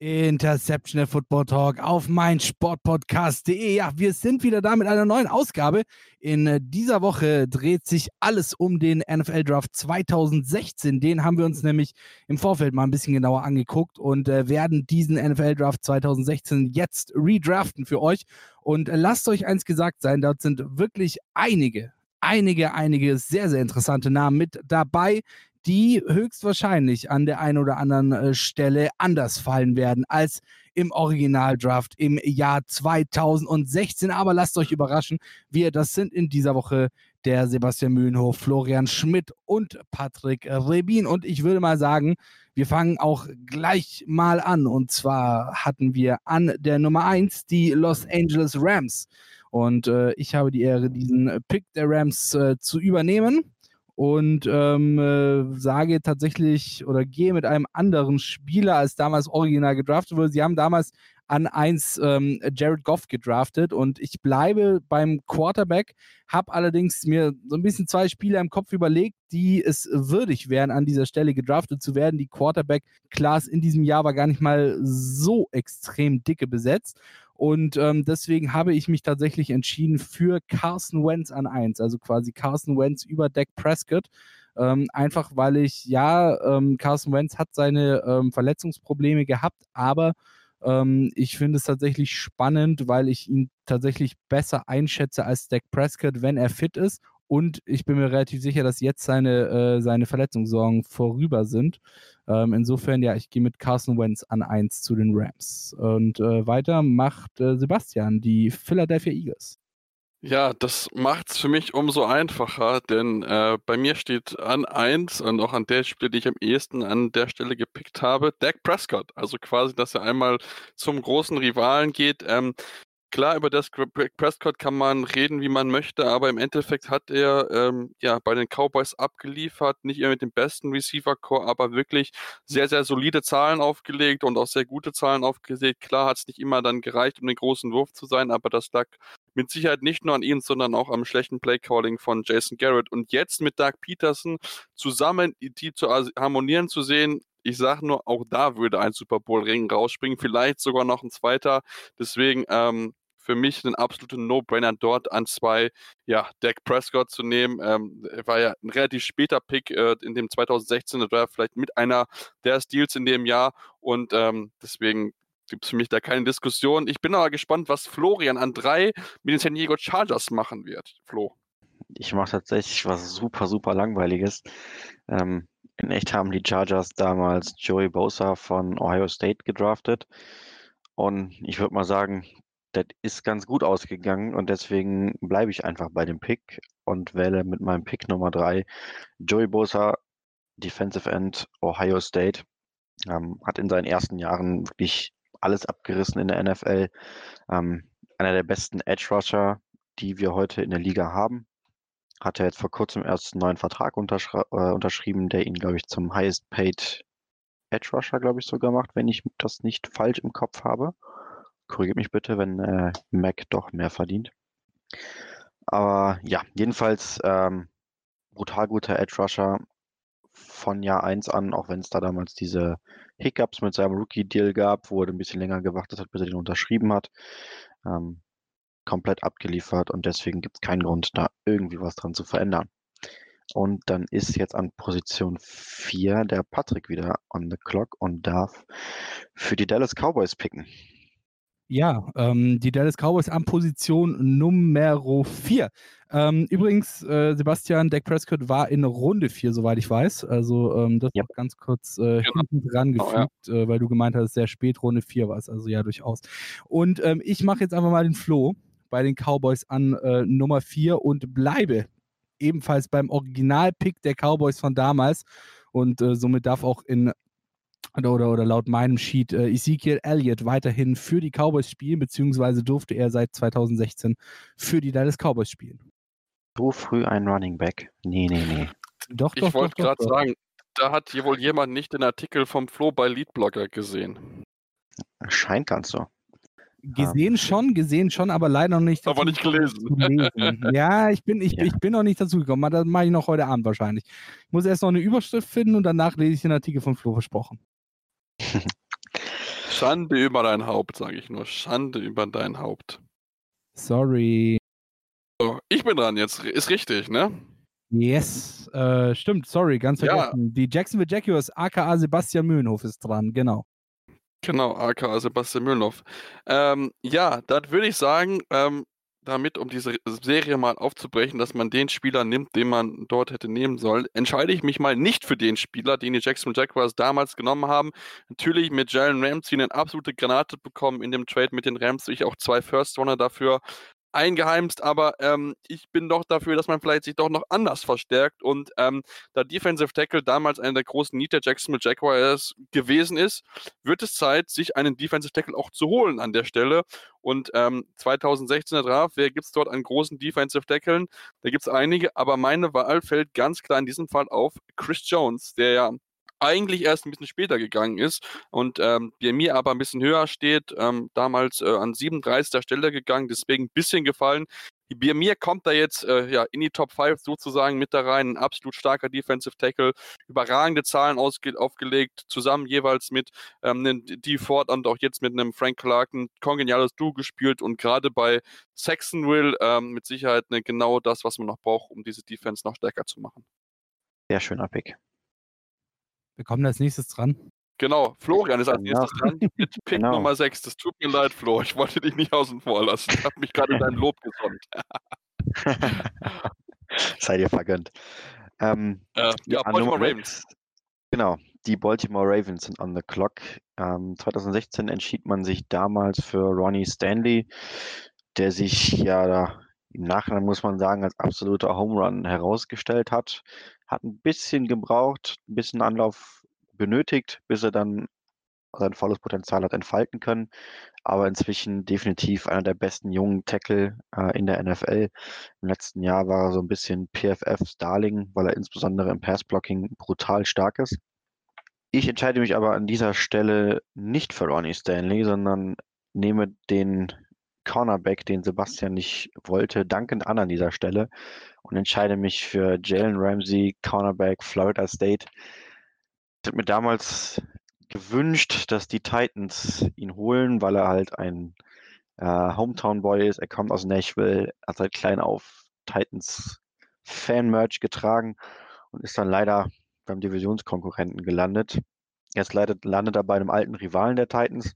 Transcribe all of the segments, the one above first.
Interception der Football Talk auf meinsportpodcast.de. Ja, wir sind wieder da mit einer neuen Ausgabe. In äh, dieser Woche dreht sich alles um den NFL Draft 2016. Den haben wir uns nämlich im Vorfeld mal ein bisschen genauer angeguckt und äh, werden diesen NFL Draft 2016 jetzt redraften für euch. Und äh, lasst euch eins gesagt sein, dort sind wirklich einige, einige, einige sehr, sehr interessante Namen mit dabei, die höchstwahrscheinlich an der einen oder anderen äh, Stelle anders fallen werden als im Originaldraft im Jahr 2016. Aber lasst euch überraschen, wir, das sind in dieser Woche der Sebastian Mühlenhof, Florian Schmidt und Patrick Rebin. Und ich würde mal sagen, wir fangen auch gleich mal an. Und zwar hatten wir an der Nummer 1 die Los Angeles Rams. Und äh, ich habe die Ehre, diesen Pick der Rams äh, zu übernehmen und ähm, äh, sage tatsächlich oder gehe mit einem anderen Spieler als damals original gedraftet wurde. Sie haben damals an 1 ähm, Jared Goff gedraftet und ich bleibe beim Quarterback, habe allerdings mir so ein bisschen zwei Spieler im Kopf überlegt, die es würdig wären, an dieser Stelle gedraftet zu werden. Die Quarterback-Class in diesem Jahr war gar nicht mal so extrem dicke besetzt und ähm, deswegen habe ich mich tatsächlich entschieden für Carson Wentz an 1, also quasi Carson Wentz über Dak Prescott. Ähm, einfach weil ich, ja, ähm, Carson Wentz hat seine ähm, Verletzungsprobleme gehabt, aber ähm, ich finde es tatsächlich spannend, weil ich ihn tatsächlich besser einschätze als Dak Prescott, wenn er fit ist. Und ich bin mir relativ sicher, dass jetzt seine, äh, seine Verletzungssorgen vorüber sind. Ähm, insofern, ja, ich gehe mit Carson Wentz an 1 zu den Rams. Und äh, weiter macht äh, Sebastian die Philadelphia Eagles. Ja, das macht es für mich umso einfacher, denn äh, bei mir steht an 1 und auch an der Stelle, die ich am ehesten an der Stelle gepickt habe, Dak Prescott. Also quasi, dass er einmal zum großen Rivalen geht. Ähm, Klar, über das Prescott kann man reden, wie man möchte, aber im Endeffekt hat er ähm, ja bei den Cowboys abgeliefert, nicht immer mit dem besten Receiver-Core, aber wirklich sehr, sehr solide Zahlen aufgelegt und auch sehr gute Zahlen aufgelegt. Klar hat es nicht immer dann gereicht, um den großen Wurf zu sein, aber das lag mit Sicherheit nicht nur an ihm, sondern auch am schlechten Playcalling von Jason Garrett. Und jetzt mit Doug Peterson zusammen die zu harmonieren zu sehen, ich sage nur, auch da würde ein Super Bowl-Ring rausspringen, vielleicht sogar noch ein zweiter. Deswegen ähm, für mich ein absoluter No-Brainer dort an zwei, ja, Dak Prescott zu nehmen. Ähm, war ja ein relativ später Pick äh, in dem 2016, das war vielleicht mit einer der Steals in dem Jahr und ähm, deswegen gibt es für mich da keine Diskussion. Ich bin aber gespannt, was Florian an drei mit den San Diego Chargers machen wird. Flo. Ich mache tatsächlich was super, super langweiliges. Ähm, in echt haben die Chargers damals Joey Bosa von Ohio State gedraftet. Und ich würde mal sagen, das ist ganz gut ausgegangen und deswegen bleibe ich einfach bei dem Pick und wähle mit meinem Pick Nummer 3 Joey Bosa, Defensive End, Ohio State. Ähm, hat in seinen ersten Jahren wirklich alles abgerissen in der NFL. Ähm, einer der besten Edge Rusher, die wir heute in der Liga haben. Hat er jetzt vor kurzem erst einen neuen Vertrag unterschri äh, unterschrieben, der ihn, glaube ich, zum Highest Paid Edge Rusher, glaube ich, sogar macht, wenn ich das nicht falsch im Kopf habe. Korrigiert mich bitte, wenn äh, Mac doch mehr verdient. Aber ja, jedenfalls ähm, brutal guter Edge Rusher von Jahr 1 an, auch wenn es da damals diese Hiccups mit seinem Rookie-Deal gab, wo er ein bisschen länger gewartet hat, bis er den unterschrieben hat. Ähm, komplett abgeliefert und deswegen gibt es keinen Grund, da irgendwie was dran zu verändern. Und dann ist jetzt an Position 4 der Patrick wieder on the clock und darf für die Dallas Cowboys picken. Ja, ähm, die Dallas Cowboys an Position Nummer 4. Ähm, übrigens, äh, Sebastian, Dak Prescott war in Runde 4, soweit ich weiß. Also ähm, das yep. ganz kurz äh, genau. hinten dran gefügt, oh, ja. äh, weil du gemeint hast, sehr spät Runde 4 war es. Also ja, durchaus. Und ähm, ich mache jetzt einfach mal den Floh bei den Cowboys an äh, Nummer 4 und bleibe ebenfalls beim Originalpick der Cowboys von damals. Und äh, somit darf auch in oder, oder, oder laut meinem Sheet äh, Ezekiel Elliott weiterhin für die Cowboys spielen, beziehungsweise durfte er seit 2016 für die Dallas Cowboys spielen. So früh ein Running Back? Nee, nee, nee. Doch, ich wollte gerade sagen, da hat hier wohl jemand nicht den Artikel vom Flo bei Leadblogger gesehen. Scheint ganz so. Gesehen schon, gesehen schon, aber leider noch nicht. Aber nicht gelesen. ja, ich bin, ich, Ja. ich bin noch nicht dazu gekommen. Das mache ich noch heute Abend wahrscheinlich. Ich muss erst noch eine Überschrift finden und danach lese ich den Artikel von Flo versprochen. Schande über dein Haupt, sage ich nur. Schande über dein Haupt. Sorry. So, ich bin dran jetzt. Ist richtig, ne? Yes, äh, stimmt, sorry, ganz Ja. vergessen. Die Jacksonville Jaguars, aka Sebastian Mühlenhof ist dran, genau. Genau, aka Sebastian Mühlenhoff. Ähm, ja, dann würde ich sagen, ähm, damit, um diese Serie mal aufzubrechen, dass man den Spieler nimmt, den man dort hätte nehmen sollen, entscheide ich mich mal nicht für den Spieler, den die Jacksonville Jaguars damals genommen haben. Natürlich mit Jalen Ramsey eine absolute Granate bekommen in dem Trade mit den Rams, ich auch zwei First Runner dafür eingeheimst, aber ähm, ich bin doch dafür, dass man vielleicht sich doch noch anders verstärkt und ähm, da Defensive Tackle damals einer der großen Need der Jacksonville Jaguars gewesen ist, wird es Zeit, sich einen Defensive Tackle auch zu holen an der Stelle und ähm, 2016er Draft, wer gibt es dort an großen Defensive Tackeln? Da gibt es einige, aber meine Wahl fällt ganz klar in diesem Fall auf Chris Jones, der ja eigentlich erst ein bisschen später gegangen ist und ähm, bei mir aber ein bisschen höher steht, ähm, damals äh, an 37. Stelle gegangen, deswegen ein bisschen gefallen. Bei mir kommt da jetzt äh, ja, in die Top 5 sozusagen mit da rein, ein absolut starker Defensive Tackle, überragende Zahlen aufgelegt, zusammen jeweils mit ähm, einem D Ford und auch jetzt mit einem Frank Clark ein kongeniales Duo gespielt und gerade bei Saxonville ähm, mit Sicherheit ne, genau das, was man noch braucht, um diese Defense noch stärker zu machen. Sehr schöner Pick. Wir kommen als nächstes dran. Genau, Florian ist als Genau. nächstes dran mit Pick Genau. Nummer 6. Das tut mir leid, Flo. Ich wollte dich nicht außen vor lassen. Ich habe mich gerade in dein Lob gesonnt. Sei dir vergönnt. Ähm, Äh, ja, Baltimore Ravens. Genau, die Baltimore Ravens sind on the clock. Ähm, 2016 entschied man sich damals für Ronnie Stanley, der sich ja da im Nachhinein, muss man sagen, als absoluter Home Run herausgestellt hat. Hat ein bisschen gebraucht, ein bisschen Anlauf benötigt, bis er dann sein volles Potenzial hat entfalten können. Aber inzwischen definitiv einer der besten jungen Tackle äh, in der NFL. Im letzten Jahr war er so ein bisschen PFF-Starling, weil er insbesondere im Passblocking brutal stark ist. Ich entscheide mich aber an dieser Stelle nicht für Ronnie Stanley, sondern nehme den Cornerback, den Sebastian nicht wollte, dankend an an dieser Stelle und entscheide mich für Jalen Ramsey, Cornerback Florida State. Ich habe mir damals gewünscht, dass die Titans ihn holen, weil er halt ein äh, Hometown-Boy ist. Er kommt aus Nashville, hat seit klein auf Titans Fan-Merch getragen und ist dann leider beim Divisionskonkurrenten gelandet. Jetzt leidet, landet er bei einem alten Rivalen der Titans.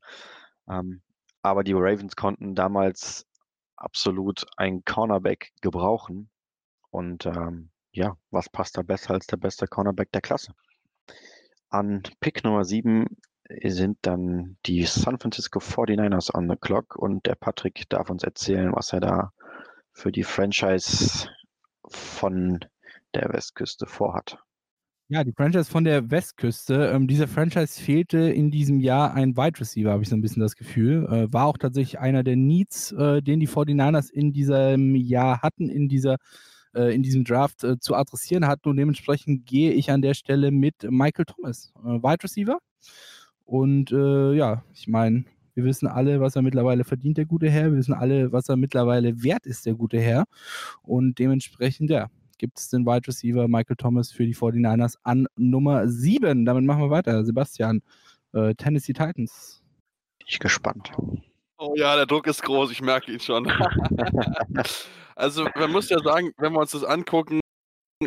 Ähm, aber die Ravens konnten damals absolut einen Cornerback gebrauchen. Und ähm, ja, was passt da besser als der beste Cornerback der Klasse? An Pick Nummer 7 sind dann die San Francisco 49ers on the clock und der Patrick darf uns erzählen, was er da für die Franchise von der Westküste vorhat. Ja, die Franchise von der Westküste. Ähm, dieser Franchise fehlte in diesem Jahr ein Wide Receiver, habe ich so ein bisschen das Gefühl. Äh, war auch tatsächlich einer der Needs, äh, den die 49ers in diesem Jahr hatten, in dieser äh, in diesem Draft äh, zu adressieren hatten. Und dementsprechend gehe ich an der Stelle mit Michael Thomas, äh, Wide Receiver. Und äh, ja, ich meine, wir wissen alle, was er mittlerweile verdient, der gute Herr. Wir wissen alle, was er mittlerweile wert ist, der gute Herr. Und dementsprechend, ja, gibt es den Wide Receiver Michael Thomas für die 49ers an Nummer 7. Damit machen wir weiter. Sebastian, äh, Tennessee Titans. Bin ich gespannt. Oh ja, der Druck ist groß, ich merke ihn schon. also man muss ja sagen, wenn wir uns das angucken,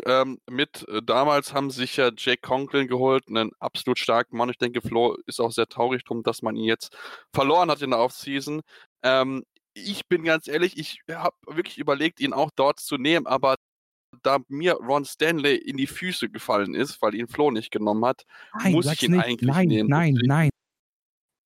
ähm, mit äh, damals haben sich ja Jake Conklin geholt, einen absolut starken Mann. Ich denke, Flo ist auch sehr traurig drum, dass man ihn jetzt verloren hat in der Offseason. Ähm, ich bin ganz ehrlich, ich habe wirklich überlegt, ihn auch dort zu nehmen, aber da mir Ron Stanley in die Füße gefallen ist, weil ihn Flo nicht genommen hat, Nein, muss ich ihn nicht. eigentlich nein, nehmen. Nein, Deswegen- nein,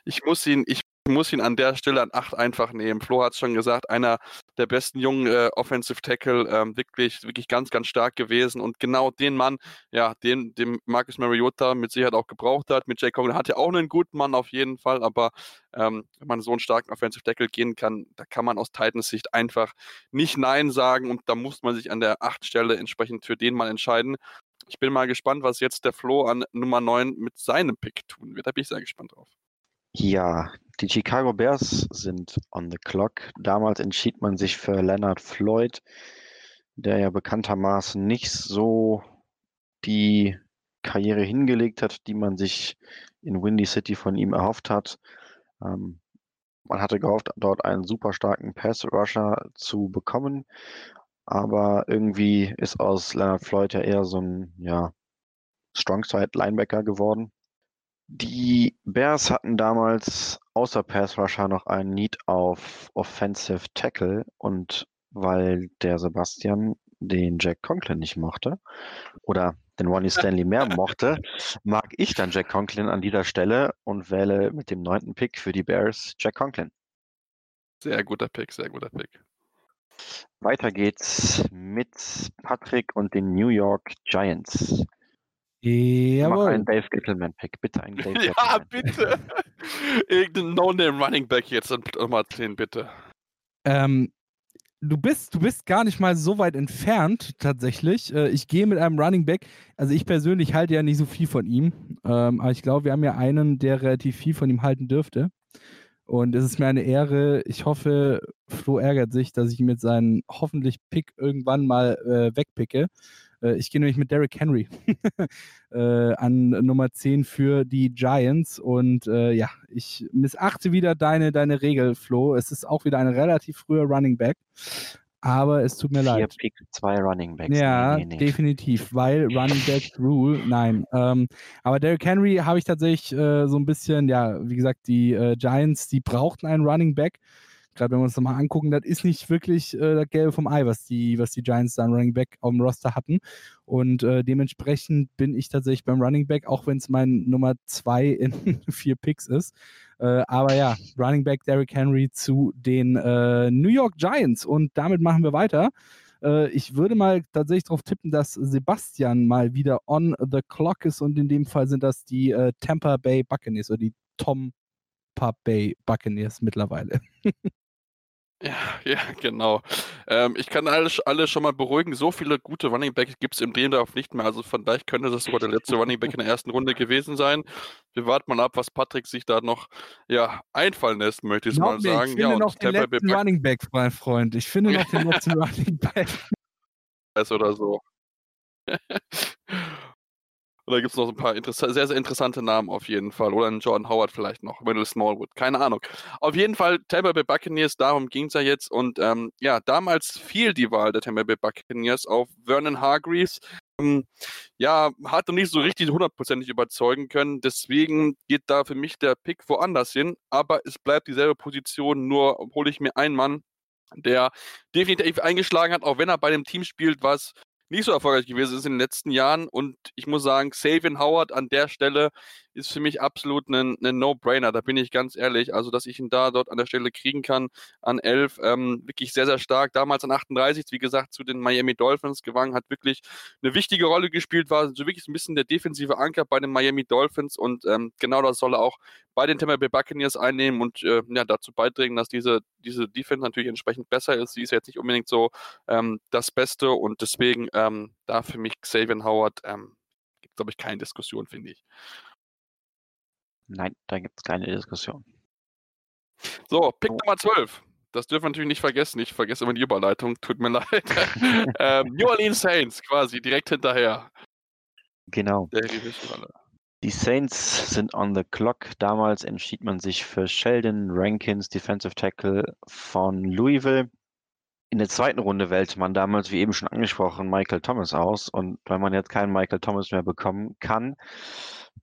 ich muss ihn, ich muss ihn an der Stelle an 8 einfach nehmen. Flo hat es schon gesagt, einer der besten jungen äh, Offensive Tackle, ähm, wirklich, wirklich ganz, ganz stark gewesen. Und genau den Mann, ja, den, dem Marcus Mariota mit Sicherheit auch gebraucht hat. Mit Jake Conklin hat er auch einen guten Mann auf jeden Fall, aber ähm, wenn man so einen starken Offensive Tackle gehen kann, da kann man aus Titans Sicht einfach nicht Nein sagen und da muss man sich an der 8 Stelle entsprechend für den mal entscheiden. Ich bin mal gespannt, was jetzt der Flo an Nummer 9 mit seinem Pick tun wird. Da bin ich sehr gespannt drauf. Ja, die Chicago Bears sind on the clock. Damals entschied man sich für Leonard Floyd, der ja bekanntermaßen nicht so die Karriere hingelegt hat, die man sich in Windy City von ihm erhofft hat. Ähm, man hatte gehofft, dort einen super starken Pass-Rusher zu bekommen, aber irgendwie ist aus Leonard Floyd ja eher so ein ja, Strongside-Linebacker geworden. Die Bears hatten damals außer Pass-Rusher noch einen Need auf Offensive Tackle und weil der Sebastian den Jack Conklin nicht mochte oder den Ronnie Stanley mehr mochte, mag ich dann Jack Conklin an dieser Stelle und wähle mit dem neunten Pick für die Bears Jack Conklin. Sehr guter Pick, sehr guter Pick. Weiter geht's mit Patrick und den New York Giants. Mach Jawohl. einen Dave Gettleman-Pick, bitte einen Dave Ja, bitte. Irgendein No-Name Running Back jetzt an Nummer 10, bitte. Ähm, du bist, du bist gar nicht mal so weit entfernt, tatsächlich. Äh, ich gehe mit einem Running Back. Also ich persönlich halte ja nicht so viel von ihm. Ähm, aber ich glaube, wir haben ja einen, der relativ viel von ihm halten dürfte. Und es ist mir eine Ehre. Ich hoffe, Flo ärgert sich, dass ich ihm mit seinen hoffentlich Pick irgendwann mal äh, wegpicke. Äh, ich gehe nämlich mit Derrick Henry äh, an Nummer 10 für die Giants. Und äh, ja, ich missachte wieder deine, deine Regel, Flo. Es ist auch wieder ein relativ früher Running Back. Aber es tut mir Vier leid. Picks, zwei Running Backs. Ja, nee, nee, nee. definitiv, weil Running Back Rule, nein. Ähm, aber Derrick Henry habe ich tatsächlich äh, so ein bisschen, ja, wie gesagt, die äh, Giants, die brauchten einen Running Back. Gerade wenn wir uns das mal angucken, das ist nicht wirklich äh, das Gelbe vom Ei, was die, was die Giants da an Running Back auf dem Roster hatten. Und äh, dementsprechend bin ich tatsächlich beim Running Back, auch wenn es mein Nummer zwei in vier Picks ist. Äh, aber ja, Running Back Derrick Henry zu den äh, New York Giants. Und damit machen wir weiter. Äh, ich würde mal tatsächlich darauf tippen, dass Sebastian mal wieder on the clock ist. Und in dem Fall sind das die äh, Tampa Bay Buccaneers oder die Tampa Bay Buccaneers mittlerweile. Ja, ja, genau. Ähm, ich kann alle, alle schon mal beruhigen, so viele gute Running Backs gibt es im Drehendorf nicht mehr. Also von daher könnte das sogar der letzte Running Back in der ersten Runde gewesen sein. Wir warten mal ab, was Patrick sich da noch ja, einfallen lässt, möchte ich Glaub mal mir, sagen. ich finde ja, noch den Tampa letzten Running Back, mein Freund. Ich finde noch den letzten Running Back. Oder so. Oder gibt es noch so ein paar sehr, sehr interessante Namen auf jeden Fall. Oder einen Jordan Howard vielleicht noch, Wendell Smallwood, keine Ahnung. Auf jeden Fall Tampa Bay Buccaneers, darum ging es ja jetzt. Und ähm, ja, damals fiel die Wahl der Tampa Bay Buccaneers auf Vernon Hargreaves. Ähm, ja, hat noch nicht so richtig hundertprozentig überzeugen können. Deswegen geht da für mich der Pick woanders hin. Aber es bleibt dieselbe Position, nur hole ich mir einen Mann, der definitiv eingeschlagen hat, auch wenn er bei einem Team spielt, was nicht so erfolgreich gewesen ist in den letzten Jahren. Und ich muss sagen, Savian Howard an der Stelle ist für mich absolut ein, ein No-Brainer. Da bin ich ganz ehrlich. Also, dass ich ihn da dort an der Stelle kriegen kann, an 11, ähm, wirklich sehr, sehr stark. Damals an 38, wie gesagt, zu den Miami Dolphins gewangen, hat wirklich eine wichtige Rolle gespielt, war so wirklich ein bisschen der defensive Anker bei den Miami Dolphins. Und ähm, genau das soll er auch bei den Tampa Bay Buccaneers einnehmen und äh, ja, dazu beitragen, dass diese, diese Defense natürlich entsprechend besser ist. Sie ist jetzt nicht unbedingt so ähm, das Beste und deswegen ähm, da für mich Xavier Howard ähm, gibt glaube ich keine Diskussion, finde ich. Nein, da gibt es keine Diskussion. So, Pick Oh. Nummer 12. Das dürfen wir natürlich nicht vergessen. Ich vergesse immer die Überleitung. Tut mir leid. ähm, New Orleans Saints quasi direkt hinterher. Genau. Die Saints sind on the clock. Damals entschied man sich für Sheldon Rankins, Defensive Tackle von Louisville. In der zweiten Runde wählte man damals, wie eben schon angesprochen, Michael Thomas aus. Und weil man jetzt keinen Michael Thomas mehr bekommen kann,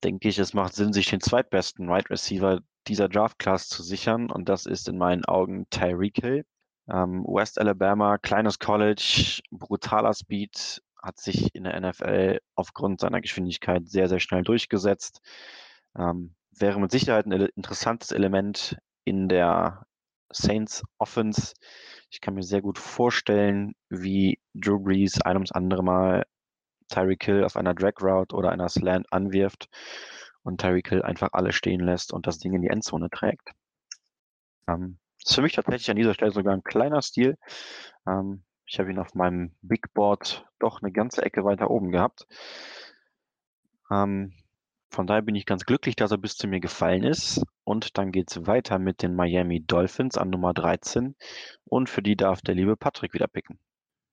denke ich, es macht Sinn, sich den zweitbesten Right Receiver dieser Draft Class zu sichern. Und das ist in meinen Augen Tyreek Hill. Ähm, West Alabama, kleines College, brutaler Speed, hat sich in der NFL aufgrund seiner Geschwindigkeit sehr, sehr schnell durchgesetzt. Ähm, wäre mit Sicherheit ein interessantes Element in der Saints Offense. Ich kann mir sehr gut vorstellen, wie Drew Brees ein ums andere Mal Tyreek Hill auf einer Drag Route oder einer Slant anwirft und Tyreek Hill einfach alle stehen lässt und das Ding in die Endzone trägt. Ähm, ist für mich tatsächlich an dieser Stelle sogar ein kleiner Stil. Ähm, ich habe ihn auf meinem Big Board doch eine ganze Ecke weiter oben gehabt. Ähm, Von daher bin ich ganz glücklich, dass er bis zu mir gefallen ist. Und dann geht es weiter mit den Miami Dolphins an Nummer 13. Und für die darf der liebe Patrick wieder picken.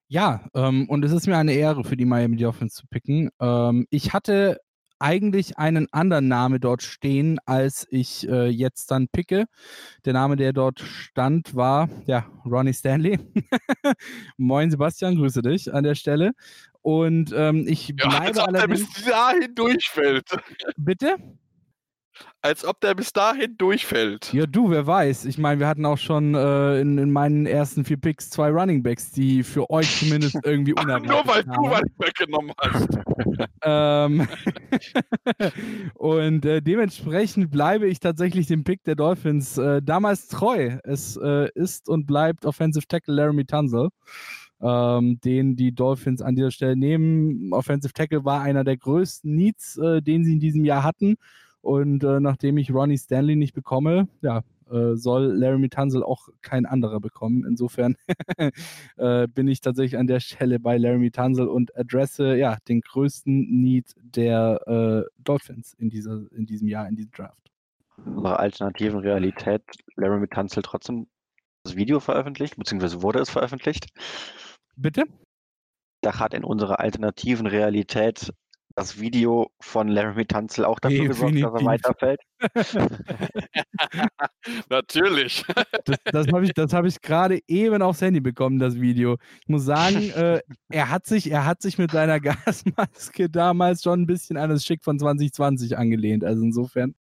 Ja, ähm, und es ist mir eine Ehre, für die Miami Dolphins zu picken. Ähm, ich hatte eigentlich einen anderen Namen dort stehen, als ich äh, jetzt dann picke. Der Name, der dort stand, war ja Ronnie Stanley. Moin Sebastian, grüße dich an der Stelle. Und ähm, ich Ja, als bleibe ob der bis dahin durchfällt. Bitte? Als ob der bis dahin durchfällt. Ja, du, wer weiß. Ich meine, wir hatten auch schon äh, in, in meinen ersten vier Picks zwei Running Backs, die für euch zumindest irgendwie unerwartet nur weil du kamen. was weggenommen hast. Ähm, und äh, dementsprechend bleibe ich tatsächlich dem Pick der Dolphins äh, damals treu. Es äh, ist und bleibt Offensive Tackle Laramie Tunzel, ähm, den die Dolphins an dieser Stelle nehmen. Offensive Tackle war einer der größten Needs, äh, den sie in diesem Jahr hatten. Und äh, nachdem ich Ronnie Stanley nicht bekomme, ja, äh, soll Laramie Tunzel auch kein anderer bekommen. Insofern äh, bin ich tatsächlich an der Stelle bei Laramie Tunzel und adresse ja den größten Need der äh, Dolphins in, dieser, in diesem Jahr, in diesem Draft. Unserer alternativen Realität, Laramie Tunzel trotzdem das Video veröffentlicht, beziehungsweise wurde es veröffentlicht. Bitte? Da hat in unserer alternativen Realität das Video von Laramie Tunzel auch dafür gesorgt, dass er Definitiv. weiterfällt. Natürlich. Das, das habe ich, das hab ich gerade eben aufs Handy bekommen, das Video. Ich muss sagen, äh, er, hat sich, er hat sich mit seiner Gasmaske damals schon ein bisschen an das Schick von 2020 angelehnt. Also insofern.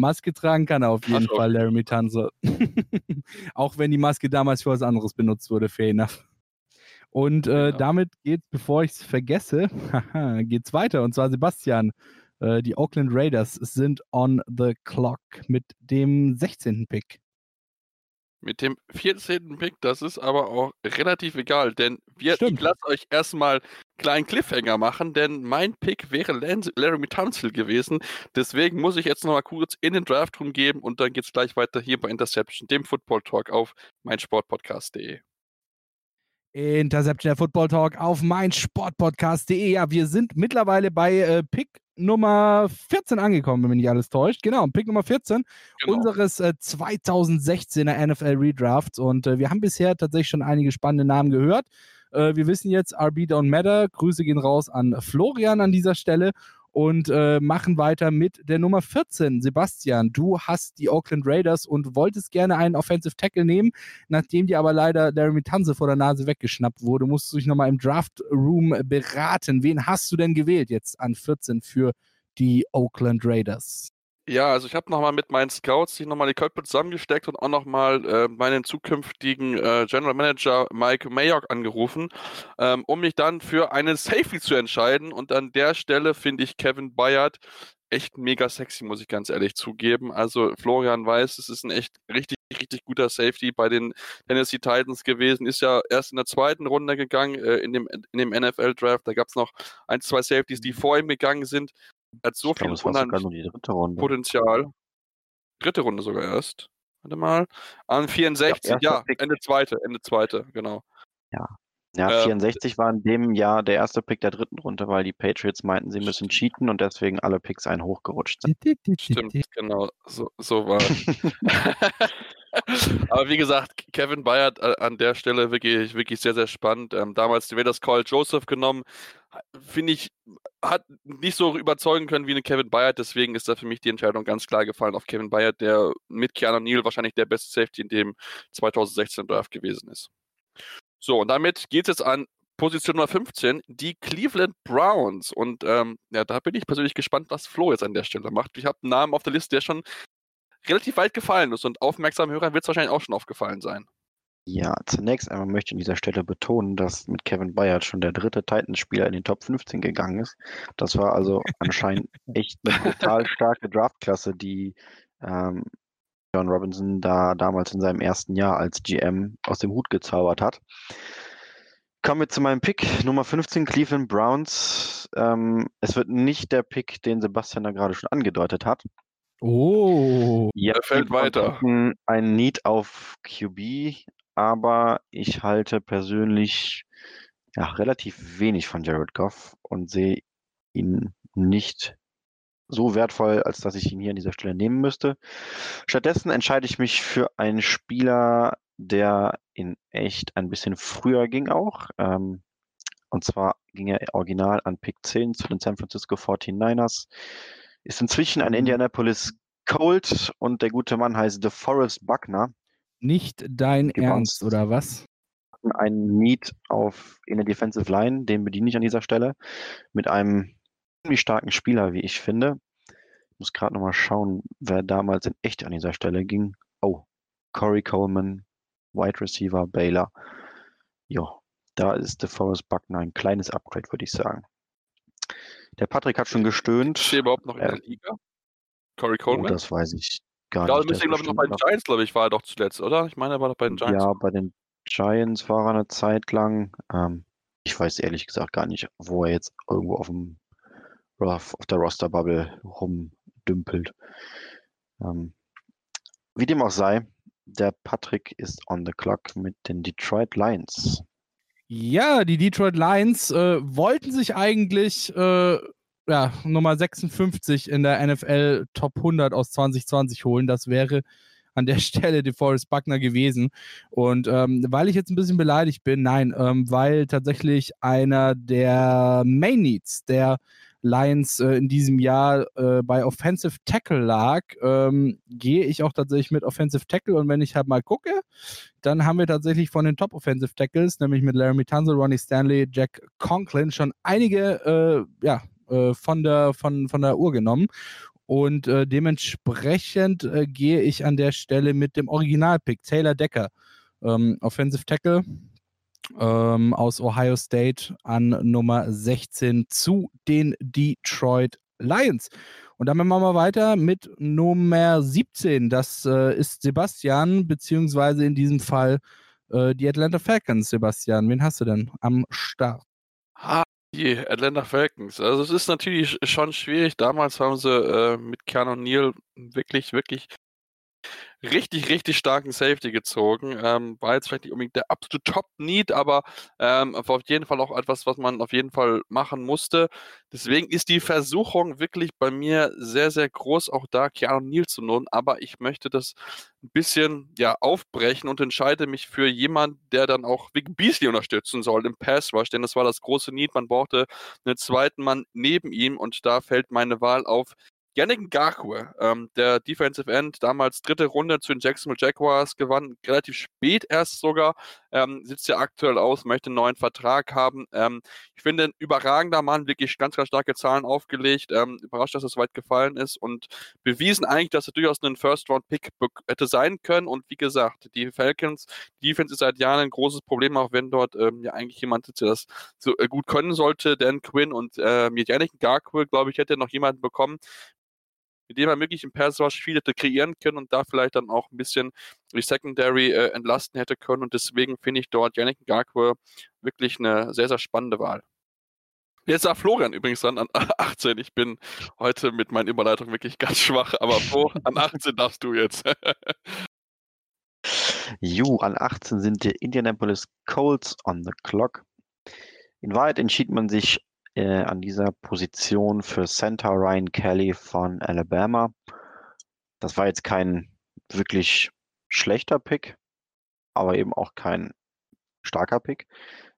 Maske tragen kann er auf jeden Ach, Fall, Laramie Tunzel. Auch wenn die Maske damals für was anderes benutzt wurde, fair enough. Und äh, Genau. damit geht's, bevor ich es vergesse, geht's weiter. Und zwar Sebastian. Äh, die Oakland Raiders sind on the clock mit dem 16. Pick. Mit dem 14. Pick, das ist aber auch relativ egal, denn wir, ich Stimmt. lasse euch erstmal einen kleinen Cliffhanger machen, denn mein Pick wäre Laramie Tunsil gewesen. Deswegen muss ich jetzt nochmal kurz in den Draft rumgeben und dann geht es gleich weiter hier bei Interception, dem Football Talk auf meinsportpodcast.de. Interception der Football Talk auf meinsportpodcast.de. Ja, wir sind mittlerweile bei äh, Pick Nummer 14 angekommen, wenn mich nicht alles täuscht. Genau, Pick Nummer 14 Genau. unseres äh, 2016er NFL Redrafts. Und äh, wir haben bisher tatsächlich schon einige spannende Namen gehört. Äh, wir wissen jetzt, RB Don't Matter. Grüße gehen raus an Florian an dieser Stelle und äh, machen weiter mit der Nummer 14. Sebastian, du hast die Oakland Raiders und wolltest gerne einen Offensive Tackle nehmen. Nachdem dir aber leider Laramie Tanze vor der Nase weggeschnappt wurde, musst du dich nochmal im Draft Room beraten. Wen hast du denn gewählt jetzt an 14 für die Oakland Raiders? Ja, also ich habe nochmal mit meinen Scouts sich nochmal die Köpfe zusammengesteckt und auch nochmal äh, meinen zukünftigen äh, General Manager Mike Mayock angerufen, ähm, um mich dann für einen Safety zu entscheiden. Und an der Stelle finde ich Kevin Bayard echt mega sexy, muss ich ganz ehrlich zugeben. Also Florian weiß, es ist ein echt richtig, richtig guter Safety bei den Tennessee Titans gewesen. Ist ja erst in der zweiten Runde gegangen äh, in dem, in dem NFL-Draft. Da gab es noch ein, zwei Safeties, die vor ihm gegangen sind. Hat so ich viel sogar unheimlich dritte Runde. Potenzial. Dritte Runde sogar erst. Warte mal. An 64, erster ja. Ende zweite, Ende zweite, genau. Ja, Ähm, 64 war in dem Jahr der erste Pick der dritten Runde, weil die Patriots meinten, sie müssen cheaten und deswegen alle Picks einen hochgerutscht sind. Stimmt, genau. So, so war es. Aber wie gesagt, Kevin Bayard äh, an der Stelle wirklich, wirklich sehr, sehr spannend. Ähm, damals die Raiders Call Joseph genommen. Finde ich, hat nicht so überzeugen können wie eine Kevin Bayard, deswegen ist da für mich die Entscheidung ganz klar gefallen auf Kevin Bayard, der mit Keanu Neal wahrscheinlich der beste Safety in dem 2016 Draft gewesen ist. So, und damit geht es jetzt an Position Nummer 15, die Cleveland Browns. Und ähm, ja, da bin ich persönlich gespannt, was Flo jetzt an der Stelle macht. Ich habe einen Namen auf der Liste, der schon relativ weit gefallen ist und aufmerksamen Hörern wird es wahrscheinlich auch schon aufgefallen sein. Ja, zunächst einmal möchte ich an dieser Stelle betonen, dass mit Kevin Bayard schon der dritte Titans-Spieler in den Top 15 gegangen ist. Das war also anscheinend echt eine brutal starke Draftklasse, die ähm, John Robinson da damals in seinem ersten Jahr als GM aus dem Hut gezaubert hat. Kommen wir zu meinem Pick, Nummer 15, Cleveland Browns. Ähm, es wird nicht der Pick, den Sebastian da gerade schon angedeutet hat. Oh. Ja, Er fällt weiter. Ein Need auf QB, aber ich halte persönlich ja, relativ wenig von Jared Goff und sehe ihn nicht so wertvoll, als dass ich ihn hier an dieser Stelle nehmen müsste. Stattdessen entscheide ich mich für einen Spieler, der in echt ein bisschen früher ging auch. Ähm, und zwar ging er original an Pick 10 zu den San Francisco 49ers. Ist inzwischen ein Mhm. Indianapolis Colt und der gute Mann heißt DeForest Buckner. Nicht dein Ernst, oder was? einen Need auf in der Defensive Line, den bediene ich an dieser Stelle mit einem starken Spieler, wie ich finde. Ich muss gerade nochmal schauen, wer damals in echt an dieser Stelle ging. Oh, Corey Coleman, Wide Receiver, Baylor. Ja, da ist DeForest Buckner ein kleines Upgrade, würde ich sagen. Der Patrick hat schon gestöhnt. Ist er überhaupt noch in Ja. der Liga? Corey Oh, Coleman? das weiß ich gar Ja, nicht. Ist glaube ich, noch bei den Giants, glaube ich, war er doch zuletzt, oder? Ich meine, er war doch bei den Giants. Ja, bei den Giants war er eine Zeit lang. Ähm, ich weiß ehrlich gesagt gar nicht, wo er jetzt irgendwo auf dem auf der Roster-Bubble rumdümpelt. Ähm, wie dem auch sei, der Patrick ist on the clock mit den Detroit Lions. Ja, die Detroit Lions äh, wollten sich eigentlich äh, ja, Nummer 56 in der NFL Top 100 aus 2020 holen. Das wäre an der Stelle DeForest Buckner gewesen. Und ähm, weil ich jetzt ein bisschen beleidigt bin, nein, ähm, weil tatsächlich einer der Main Needs der Lions äh, in diesem Jahr äh, bei Offensive Tackle lag, ähm, gehe ich auch tatsächlich mit Offensive Tackle. Und wenn ich halt mal gucke, dann haben wir tatsächlich von den Top Offensive Tackles, nämlich mit Laramie Tunzel, Ronnie Stanley, Jack Conklin, schon einige äh, ja, äh, von, der, von, von der Uhr genommen. Und äh, dementsprechend äh, gehe ich an der Stelle mit dem Originalpick, Taylor Decker, ähm, Offensive Tackle ähm, aus Ohio State an Nummer 16 zu den Detroit Lions. Und dann machen wir weiter mit Nummer 17. Das äh, ist Sebastian, beziehungsweise in diesem Fall äh, die Atlanta Falcons. Sebastian, wen hast du denn am Start? Ah, die Atlanta Falcons. Also es ist natürlich schon schwierig. Damals haben sie äh, mit Keanu Neal wirklich, wirklich richtig, richtig starken Safety gezogen. Ähm, war jetzt vielleicht nicht unbedingt der absolute Top-Need, aber ähm, war auf jeden Fall auch etwas, was man auf jeden Fall machen musste. Deswegen ist die Versuchung wirklich bei mir sehr, sehr groß, auch da Keanu Neal zu nehmen. Aber ich möchte das ein bisschen ja, aufbrechen und entscheide mich für jemanden, der dann auch Vic Beasley unterstützen soll im Pass Rush, denn das war das große Need. Man brauchte einen zweiten Mann neben ihm und da fällt meine Wahl auf Yannick Ngakwe, ähm, der Defensive End, damals dritte Runde zu den Jacksonville Jaguars, gewann relativ spät erst sogar, ähm, sitzt ja aktuell aus, möchte einen neuen Vertrag haben. Ähm, ich finde, ein überragender Mann, wirklich ganz, ganz starke Zahlen aufgelegt, ähm, überrascht, dass es weit gefallen ist und bewiesen eigentlich, dass er durchaus einen First-Round-Pick hätte sein können. Und wie gesagt, die Falcons, die Defense ist seit Jahren ein großes Problem, auch wenn dort ähm, ja eigentlich jemand sitzt, der das so äh, gut können sollte. Dan Quinn und äh, mit Yannick Ngakwe, glaube ich, hätte noch jemanden bekommen, mit dem er möglich im Pass Rush viel hätte kreieren können und da vielleicht dann auch ein bisschen die Secondary äh, entlasten hätte können. Und deswegen finde ich dort Yannick Ngakwe wirklich eine sehr, sehr spannende Wahl. Jetzt war Florian übrigens dran an 18. Ich bin heute mit meinen Überleitungen wirklich ganz schwach, aber Flo, an 18 darfst du jetzt. Ju, an 18 sind die Indianapolis Colts on the clock. In Wahrheit entschied man sich äh, an dieser Position für Center Ryan Kelly von Alabama. Das war jetzt kein wirklich schlechter Pick, aber eben auch kein starker Pick.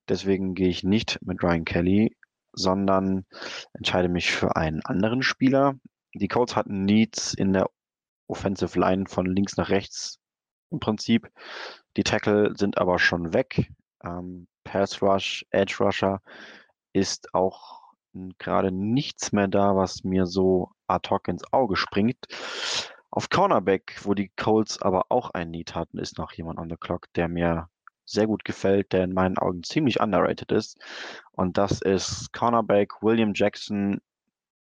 Deswegen gehe ich nicht mit Ryan Kelly, sondern entscheide mich für einen anderen Spieler. Die Colts hatten Needs in der Offensive Line von links nach rechts im Prinzip. Die Tackle sind aber schon weg. Ähm, Pass Rush, Edge Rusher ist auch gerade nichts mehr da, was mir so ad hoc ins Auge springt. Auf Cornerback, wo die Colts aber auch ein Need hatten, ist noch jemand on the clock, der mir sehr gut gefällt, der in meinen Augen ziemlich underrated ist. Und das ist Cornerback William Jackson,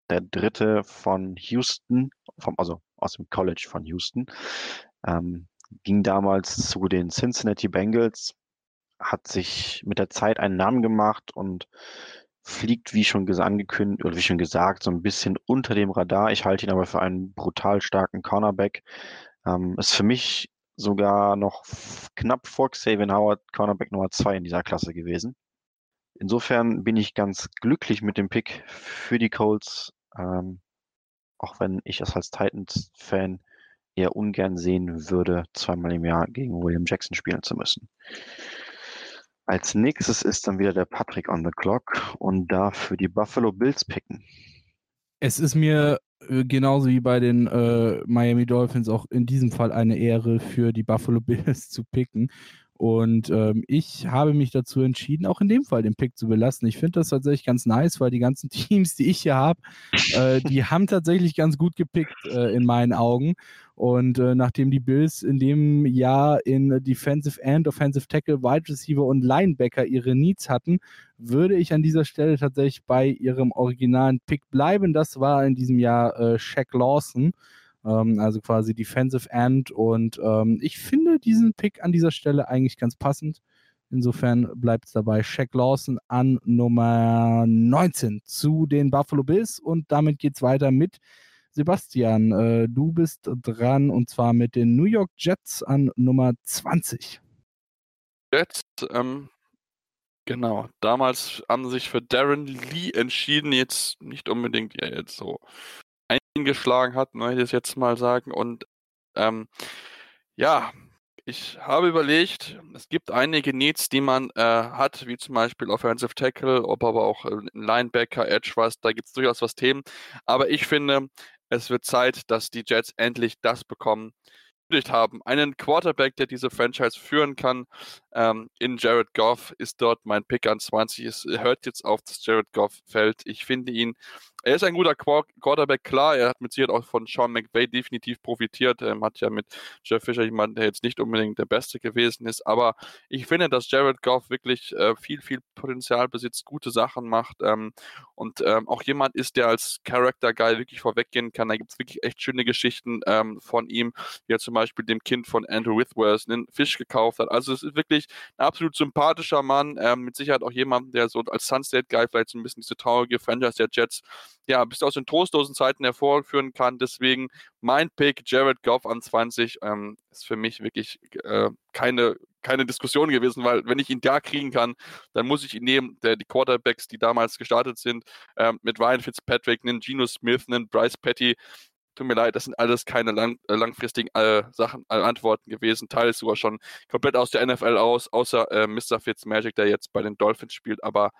der dritte von Houston, vom, also aus dem College von Houston. Ähm, ging damals zu den Cincinnati Bengals, hat sich mit der Zeit einen Namen gemacht und fliegt, wie schon angekündigt oder wie schon gesagt, so ein bisschen unter dem Radar. Ich halte ihn aber für einen brutal starken Cornerback. Ähm, ist für mich sogar noch knapp vor Xavier Howard Cornerback Nummer zwei in dieser Klasse gewesen. Insofern bin ich ganz glücklich mit dem Pick für die Colts, ähm, auch wenn ich es als Titans-Fan eher ungern sehen würde, zweimal im Jahr gegen William Jackson spielen zu müssen. Als nächstes ist dann wieder der Patrick on the clock und darf für die Buffalo Bills picken. Es ist mir äh, genauso wie bei den äh, Miami Dolphins auch in diesem Fall eine Ehre für die Buffalo Bills zu picken. Und ähm, ich habe mich dazu entschieden, auch in dem Fall den Pick zu belassen. Ich finde das tatsächlich ganz nice, weil die ganzen Teams, die ich hier habe, äh, die haben tatsächlich ganz gut gepickt äh, in meinen Augen. Und äh, nachdem die Bills in dem Jahr in Defensive End, Offensive Tackle, Wide Receiver und Linebacker ihre Needs hatten, würde ich an dieser Stelle tatsächlich bei ihrem originalen Pick bleiben. Das war in diesem Jahr äh, Shaq Lawson ähm, also quasi Defensive End. Und ähm, ich finde diesen Pick an dieser Stelle eigentlich ganz passend. Insofern bleibt es dabei Shaq Lawson an Nummer 19 zu den Buffalo Bills. Und damit geht es weiter mit Sebastian. Äh, du bist dran und zwar mit den New York Jets an Nummer 20. Jets, ähm, genau. Damals haben sich für Darren Lee entschieden. Jetzt nicht unbedingt ja, jetzt so eingeschlagen hat, möchte ich jetzt mal sagen. Und ähm, ja, ich habe überlegt, es gibt einige Needs, die man äh, hat, wie zum Beispiel Offensive Tackle, ob aber auch äh, Linebacker, Edge was, da gibt es durchaus was Themen. Aber ich finde, es wird Zeit, dass die Jets endlich das bekommen, haben. Einen Quarterback, der diese Franchise führen kann. Ähm, in Jared Goff ist dort mein Pick an 20. Es hört jetzt auf, dass Jared Goff fällt. Ich finde ihn er ist ein guter Quarterback, klar. Er hat mit Sicherheit auch von Sean McVay definitiv profitiert. Er hat ja mit Jeff Fisher jemanden, der jetzt nicht unbedingt der Beste gewesen ist. Aber ich finde, dass Jared Goff wirklich äh, viel, viel Potenzial besitzt, gute Sachen macht ähm, und ähm, auch jemand ist, der als Character Guy wirklich vorweggehen kann. Da gibt es wirklich echt schöne Geschichten ähm, von ihm, wie er zum Beispiel dem Kind von Andrew Withworth einen Fisch gekauft hat. Also es ist wirklich ein absolut sympathischer Mann. Ähm, mit Sicherheit auch jemand, der so als Sunset Guy vielleicht so ein bisschen diese traurige Franchise der Jets ja, bis aus den trostlosen Zeiten hervorführen kann. Deswegen mein Pick, Jared Goff an 20, ähm, ist für mich wirklich äh, keine, keine Diskussion gewesen, weil wenn ich ihn da kriegen kann, dann muss ich ihn nehmen. Der, die Quarterbacks, die damals gestartet sind, ähm, mit Ryan Fitzpatrick, einen Geno Smith, einen Bryce Petty, tut mir leid, das sind alles keine lang, äh, langfristigen äh, Sachen, äh, Antworten gewesen, teils sogar schon komplett aus der NFL aus, außer äh, Mr. Fitzmagic, der jetzt bei den Dolphins spielt, aber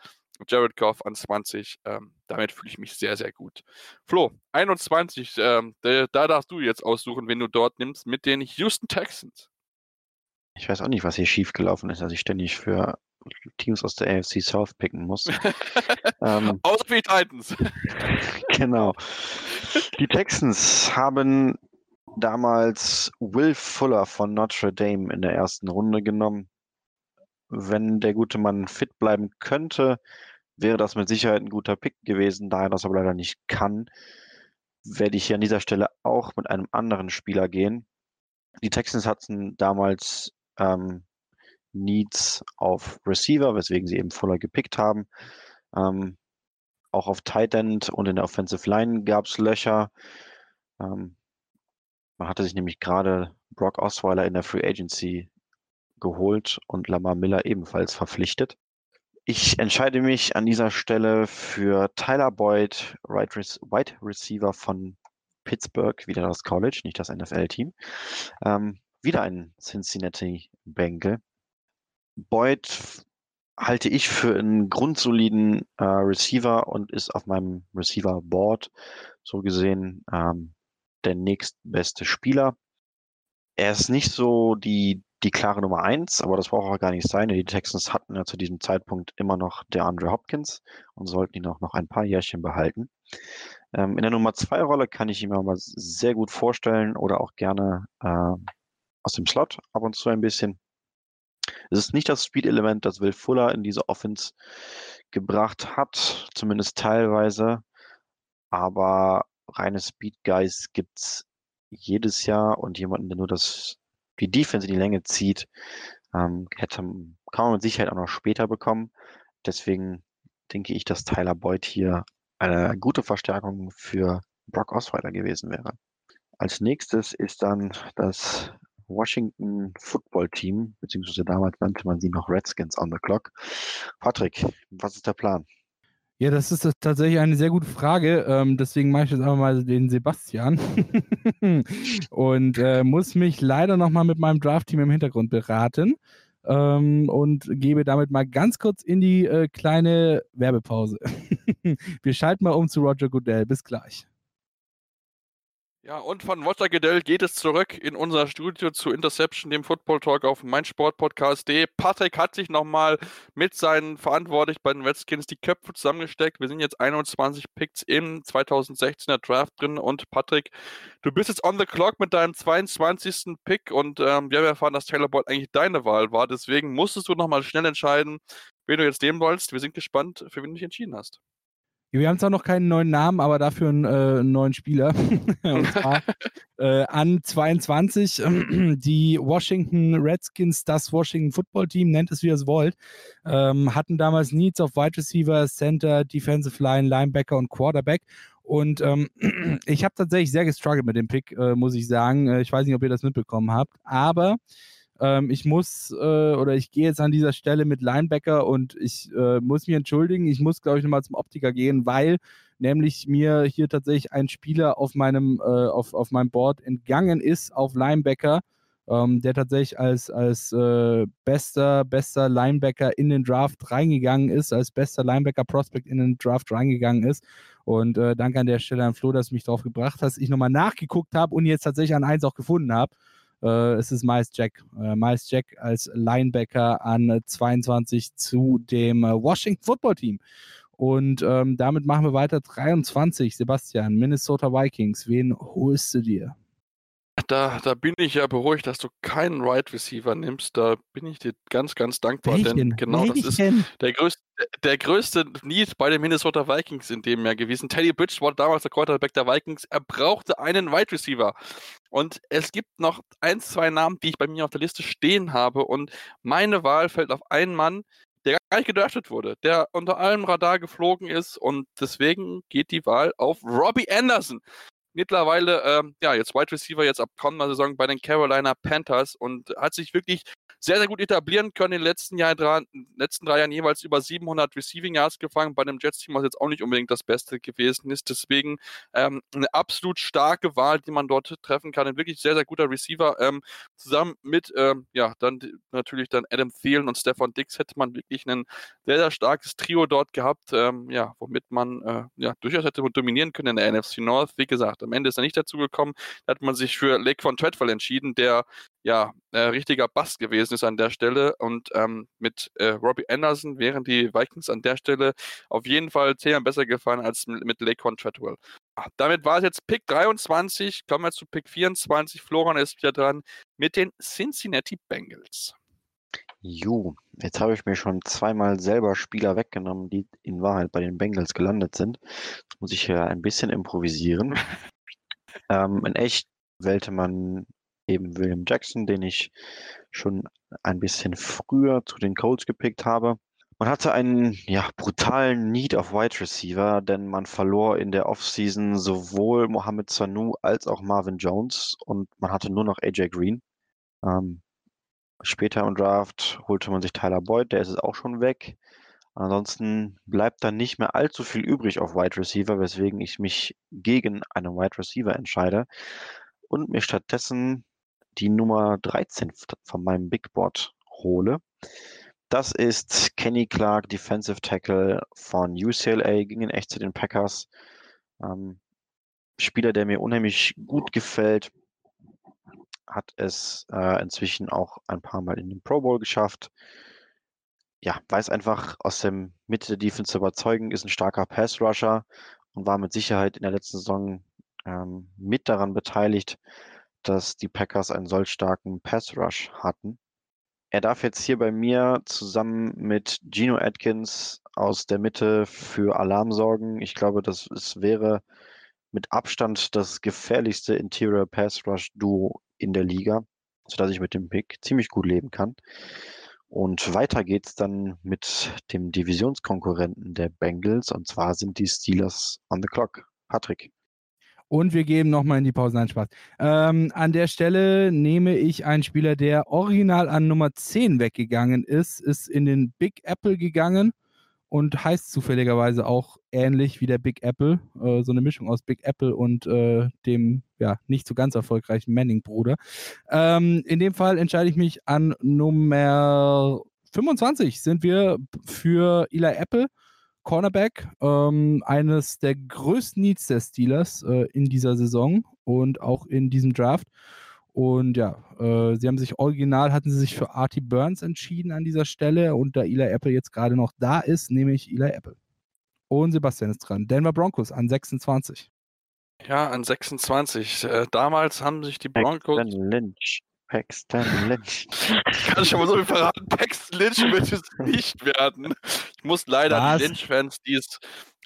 Jared Goff an 20. Ähm, damit fühle ich mich sehr, sehr gut. Flo, 21, ähm, da, da darfst du jetzt aussuchen, wen du dort nimmst mit den Houston Texans. Ich weiß auch nicht, was hier schiefgelaufen ist, dass ich ständig für Teams aus der AFC South picken muss. ähm, Außer für die Titans. genau. Die Texans haben damals Will Fuller von Notre Dame in der ersten Runde genommen. Wenn der gute Mann fit bleiben könnte, wäre das mit Sicherheit ein guter Pick gewesen. Da er das aber leider nicht kann, werde ich hier an dieser Stelle auch mit einem anderen Spieler gehen. Die Texans hatten damals ähm, Needs auf Receiver, weswegen sie eben Fuller gepickt haben. Ähm, auch auf Tight End und in der Offensive Line gab es Löcher. Ähm, man hatte sich nämlich gerade Brock Osweiler in der Free Agency geholt und Lamar Miller ebenfalls verpflichtet. Ich entscheide mich an dieser Stelle für Tyler Boyd, Wide Receiver von Pittsburgh, wieder das College, nicht das NFL-Team. Ähm, wieder ein Cincinnati Bengal. Boyd halte ich für einen grundsoliden äh, Receiver und ist auf meinem Receiver-Board so gesehen ähm, der nächstbeste Spieler. Er ist nicht so die die klare Nummer eins, aber das braucht auch gar nicht sein. Die Texans hatten ja zu diesem Zeitpunkt immer noch der Andre Hopkins und sollten ihn auch noch ein paar Jährchen behalten. Ähm, in der Nummer zwei Rolle kann ich ihn mir mal sehr gut vorstellen oder auch gerne äh, aus dem Slot ab und zu ein bisschen. Es ist nicht das Speed-Element, das Will Fuller in diese Offense gebracht hat, zumindest teilweise, aber reine Speed-Guys gibt es jedes Jahr und jemanden, der nur das die Defense in die Länge zieht, ähm, hätte, kann man mit Sicherheit auch noch später bekommen. Deswegen denke ich, dass Tyler Boyd hier eine gute Verstärkung für Brock Osweiler gewesen wäre. Als nächstes ist dann das Washington Football Team, beziehungsweise damals nannte man sie noch Redskins on the Clock. Patrick, was ist der Plan? Ja, das ist tatsächlich eine sehr gute Frage. Ähm, deswegen mache ich jetzt einfach mal den Sebastian und äh, muss mich leider nochmal mit meinem Draft-Team im Hintergrund beraten ähm, und gebe damit mal ganz kurz in die äh, kleine Werbepause. Wir schalten mal um zu Roger Goodell. Bis gleich. Ja, und von Roger Goodell geht es zurück in unser Studio zu Interception, dem Football Talk auf meinsportpodcast.de. Patrick hat sich nochmal mit seinen Verantwortlichen bei den Redskins die Köpfe zusammengesteckt. Wir sind jetzt 21 Picks im 2016er Draft drin und Patrick, du bist jetzt on the clock mit deinem 22. Pick und ähm, wir haben erfahren, dass Taylor Boyd eigentlich deine Wahl war. Deswegen musstest du nochmal schnell entscheiden, wen du jetzt nehmen wolltest. Wir sind gespannt, für wen du dich entschieden hast. Wir haben zwar noch keinen neuen Namen, aber dafür einen, äh, einen neuen Spieler. Und zwar äh, an 22 äh, die Washington Redskins, das Washington Football Team, nennt es wie ihr es wollt, ähm, hatten damals Needs auf Wide Receiver, Center, Defensive Line, Linebacker und Quarterback. Und ähm, ich habe tatsächlich sehr gestruggelt mit dem Pick, äh, muss ich sagen. Äh, ich weiß nicht, ob ihr das mitbekommen habt, aber ähm, ich muss äh, oder ich gehe jetzt an dieser Stelle mit Linebacker und ich äh, muss mich entschuldigen. Ich muss, glaube ich, nochmal zum Optiker gehen, weil nämlich mir hier tatsächlich ein Spieler auf meinem, äh, auf, auf meinem Board entgangen ist auf Linebacker. Ähm, der tatsächlich als, als äh, bester, bester Linebacker in den Draft reingegangen ist, als bester Linebacker-Prospect in den Draft reingegangen ist. Und äh, danke an der Stelle an Flo, dass du mich darauf gebracht hast. Ich nochmal nachgeguckt habe und jetzt tatsächlich an eins auch gefunden habe. Äh, es ist Miles Jack. Äh, Miles Jack als Linebacker an 22 zu dem äh, Washington Football Team. Und ähm, damit machen wir weiter. 23, Sebastian, Minnesota Vikings. Wen holst du dir? Da, da bin ich ja beruhigt, dass du keinen Right Receiver nimmst. Da bin ich dir ganz, ganz dankbar, Welchen? denn genau Welchen? das ist der größte, der größte Need bei den Minnesota Vikings in dem Jahr gewesen. Teddy Bridgewater, damals der Quarterback der Vikings, er brauchte einen Right Receiver. Und es gibt noch ein, zwei Namen, die ich bei mir auf der Liste stehen habe. Und meine Wahl fällt auf einen Mann, der gar nicht gedraftet wurde, der unter allem Radar geflogen ist. Und deswegen geht die Wahl auf Robbie Anderson mittlerweile, ähm, ja, jetzt Wide Receiver jetzt ab kommender Saison bei den Carolina Panthers und hat sich wirklich sehr, sehr gut etablieren können in den letzten, Jahr, drei, letzten drei Jahren jeweils über 700 Receiving Yards gefangen, bei dem Jets-Team, was jetzt auch nicht unbedingt das Beste gewesen ist. Deswegen ähm, eine absolut starke Wahl, die man dort treffen kann. Ein wirklich sehr, sehr guter Receiver. Ähm, zusammen mit, ähm, ja, dann natürlich dann Adam Thielen und Stefan Dix hätte man wirklich ein sehr, sehr starkes Trio dort gehabt, ähm, ja, womit man äh, ja, durchaus hätte dominieren können in der NFC North. Wie gesagt, am Ende ist er nicht dazu gekommen. Da hat man sich für Lake von Treadwell entschieden, der ja, äh, richtiger Bass gewesen ist an der Stelle. Und ähm, mit äh, Robbie Anderson wären die Vikings an der Stelle auf jeden Fall zehnmal besser gefallen als mit, mit Laquan Treadwell. Ah, damit war es jetzt Pick 23. Kommen wir zu Pick 24. Florian ist wieder dran mit den Cincinnati Bengals. Jo, jetzt habe ich mir schon zweimal selber Spieler weggenommen, die in Wahrheit bei den Bengals gelandet sind. Jetzt muss ich hier ein bisschen improvisieren. Ähm, in echt wählte man eben William Jackson, den ich schon ein bisschen früher zu den Colts gepickt habe. Man hatte einen ja, brutalen Need auf Wide Receiver, denn man verlor in der Offseason sowohl Mohamed Sanu als auch Marvin Jones und man hatte nur noch AJ Green. Ähm, später im Draft holte man sich Tyler Boyd, der ist jetzt auch schon weg. Ansonsten bleibt dann nicht mehr allzu viel übrig auf Wide Receiver, weswegen ich mich gegen einen Wide Receiver entscheide und mir stattdessen die Nummer 13 von meinem Big Board hole. Das ist Kenny Clark, Defensive Tackle von UCLA, ging in echt zu den Packers. Ähm, Spieler, der mir unheimlich gut gefällt, hat es äh, inzwischen auch ein paar Mal in den Pro Bowl geschafft. Ja, weiß einfach aus dem Mitte der Defense überzeugen, ist ein starker Pass Rusher und war mit Sicherheit in der letzten Saison ähm, mit daran beteiligt, dass die Packers einen solch starken Pass Rush hatten. Er darf jetzt hier bei mir zusammen mit Gino Atkins aus der Mitte für Alarm sorgen. Ich glaube, das es wäre mit Abstand das gefährlichste Interior Pass Rush Duo in der Liga, sodass ich mit dem Pick ziemlich gut leben kann. Und weiter geht's dann mit dem Divisionskonkurrenten der Bengals und zwar sind die Steelers on the clock. Patrick. Und wir geben nochmal in die Pause. Nein, Spaß. Ähm, an der Stelle nehme ich einen Spieler, der original an Nummer 10 weggegangen ist, ist in den Big Apple gegangen und heißt zufälligerweise auch ähnlich wie der Big Apple. Äh, so eine Mischung aus Big Apple und äh, dem ja nicht so ganz erfolgreichen Manning-Bruder. Ähm, in dem Fall entscheide ich mich an Nummer 25 sind wir für Eli Apple. Cornerback, ähm, eines der größten Needs der Steelers äh, in dieser Saison und auch in diesem Draft. Und ja, äh, sie haben sich original, hatten sie sich für Artie Burns entschieden an dieser Stelle und da Eli Apple jetzt gerade noch da ist, nehme ich Eli Apple. Und Sebastian ist dran. Denver Broncos an 26. Ja, an 26. Äh, damals haben sich die Broncos. Paxton Lynch. Paxton Lynch. Ich kann schon mal so viel verraten. Paxton Lynch wird es nicht werden. Ich muss leider Was? die Lynch-Fans, die es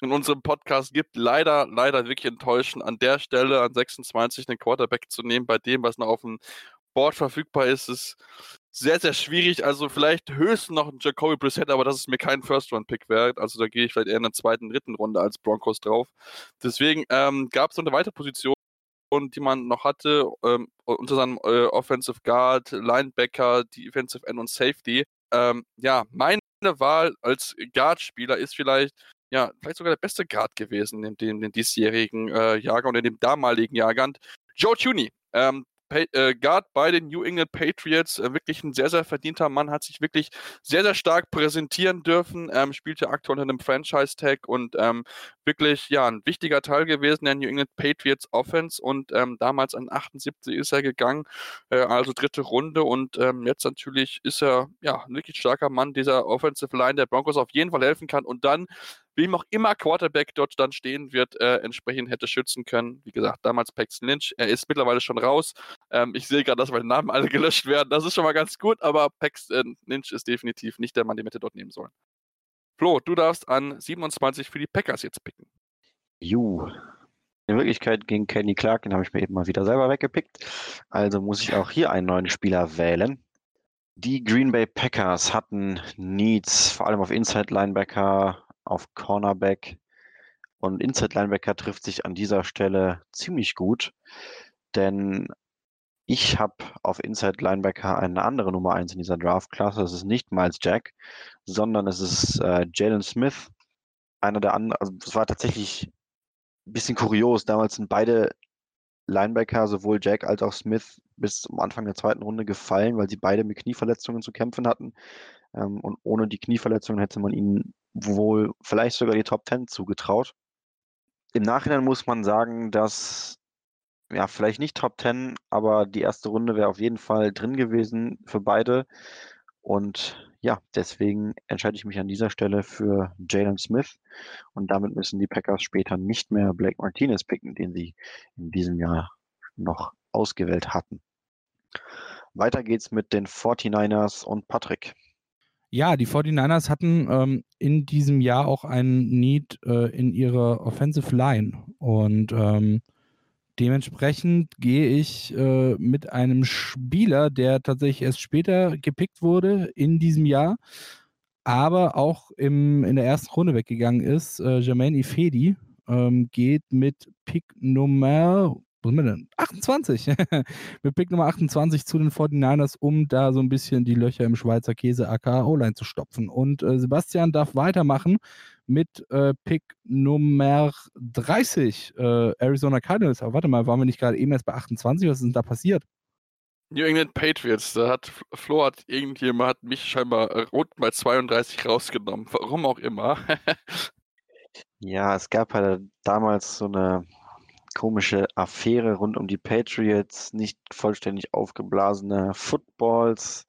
in unserem Podcast gibt, leider, leider wirklich enttäuschen, an der Stelle an 26 einen Quarterback zu nehmen, bei dem, was noch auf dem Board verfügbar ist, ist sehr, sehr schwierig. Also vielleicht höchstens noch ein Jacoby Brissett, aber das ist mir kein First-Round-Pick wert. Also da gehe ich vielleicht eher in der zweiten, dritten Runde als Broncos drauf. Deswegen ähm, gab es so eine weitere Position, die man noch hatte, ähm, unter seinem äh, Offensive Guard, Linebacker, Defensive End und Safety. Ähm, ja, meine Wahl als Guard-Spieler ist vielleicht, ja, vielleicht sogar der beste Guard gewesen in dem, dem diesjährigen äh, Jahrgang und in dem damaligen Jahrgang. Joe Tuney, ähm, äh, Guard bei den New England Patriots, äh, wirklich ein sehr, sehr verdienter Mann, hat sich wirklich sehr, sehr stark präsentieren dürfen, ähm, spielte aktuell unter einem Franchise-Tag und ähm, wirklich, ja, ein wichtiger Teil gewesen der New England Patriots Offense und ähm, damals an 78 ist er gegangen, äh, also dritte Runde und ähm, jetzt natürlich ist er, ja, ein wirklich starker Mann dieser Offensive Line der Broncos auf jeden Fall helfen kann und dann wem auch immer Quarterback dort dann stehen wird, äh, entsprechend hätte schützen können. Wie gesagt, damals Paxton Lynch. Er ist mittlerweile schon raus. Ähm, ich sehe gerade, dass meine Namen alle gelöscht werden. Das ist schon mal ganz gut, aber Paxton Lynch ist definitiv nicht der Mann, den wir dort nehmen sollen. Flo, du darfst an 27 für die Packers jetzt picken. Ju. In Wirklichkeit ging Kenny Clark, den habe ich mir eben mal wieder selber weggepickt. Also muss ich auch hier einen neuen Spieler wählen. Die Green Bay Packers hatten Needs, vor allem auf Inside Linebacker, auf Cornerback. Und Inside Linebacker trifft sich an dieser Stelle ziemlich gut, denn ich habe auf Inside Linebacker eine andere Nummer 1 in dieser Draft-Klasse. Es ist nicht Miles Jack, sondern es ist äh, Jalen Smith. Einer der anderen, also es war tatsächlich ein bisschen kurios. Damals sind beide Linebacker, sowohl Jack als auch Smith, bis zum Anfang der zweiten Runde gefallen, weil sie beide mit Knieverletzungen zu kämpfen hatten. Ähm, und ohne die Knieverletzungen hätte man ihnen wohl vielleicht sogar die Top 10 zugetraut. Im Nachhinein muss man sagen, dass ja, vielleicht nicht Top 10, aber die erste Runde wäre auf jeden Fall drin gewesen für beide. Und ja, deswegen entscheide ich mich an dieser Stelle für Jalen Smith. Und damit müssen die Packers später nicht mehr Blake Martinez picken, den sie in diesem Jahr noch ausgewählt hatten. Weiter geht's mit den 49ers und Patrick. Ja, die 49ers hatten ähm, in diesem Jahr auch einen Need äh, in ihrer Offensive Line. Und ähm, dementsprechend gehe ich äh, mit einem Spieler, der tatsächlich erst später gepickt wurde in diesem Jahr, aber auch im, in der ersten Runde weggegangen ist. Äh, Jermaine Ifedi ähm, geht mit Pick Nummer wo sind wir denn? 28. mit Pick Nummer 28 zu den 49ers, um da so ein bisschen die Löcher im Schweizer Käse aka O-Line zu stopfen. Und äh, Sebastian darf weitermachen mit äh, Pick Nummer 30, äh, Arizona Cardinals. Aber warte mal, waren wir nicht gerade eben erst bei 28? Was ist denn da passiert? New England Patriots, da hat Flo hat irgendjemand hat mich scheinbar rund bei 32 rausgenommen. Warum auch immer. Ja, es gab halt damals so eine komische Affäre rund um die Patriots, nicht vollständig aufgeblasene Footballs.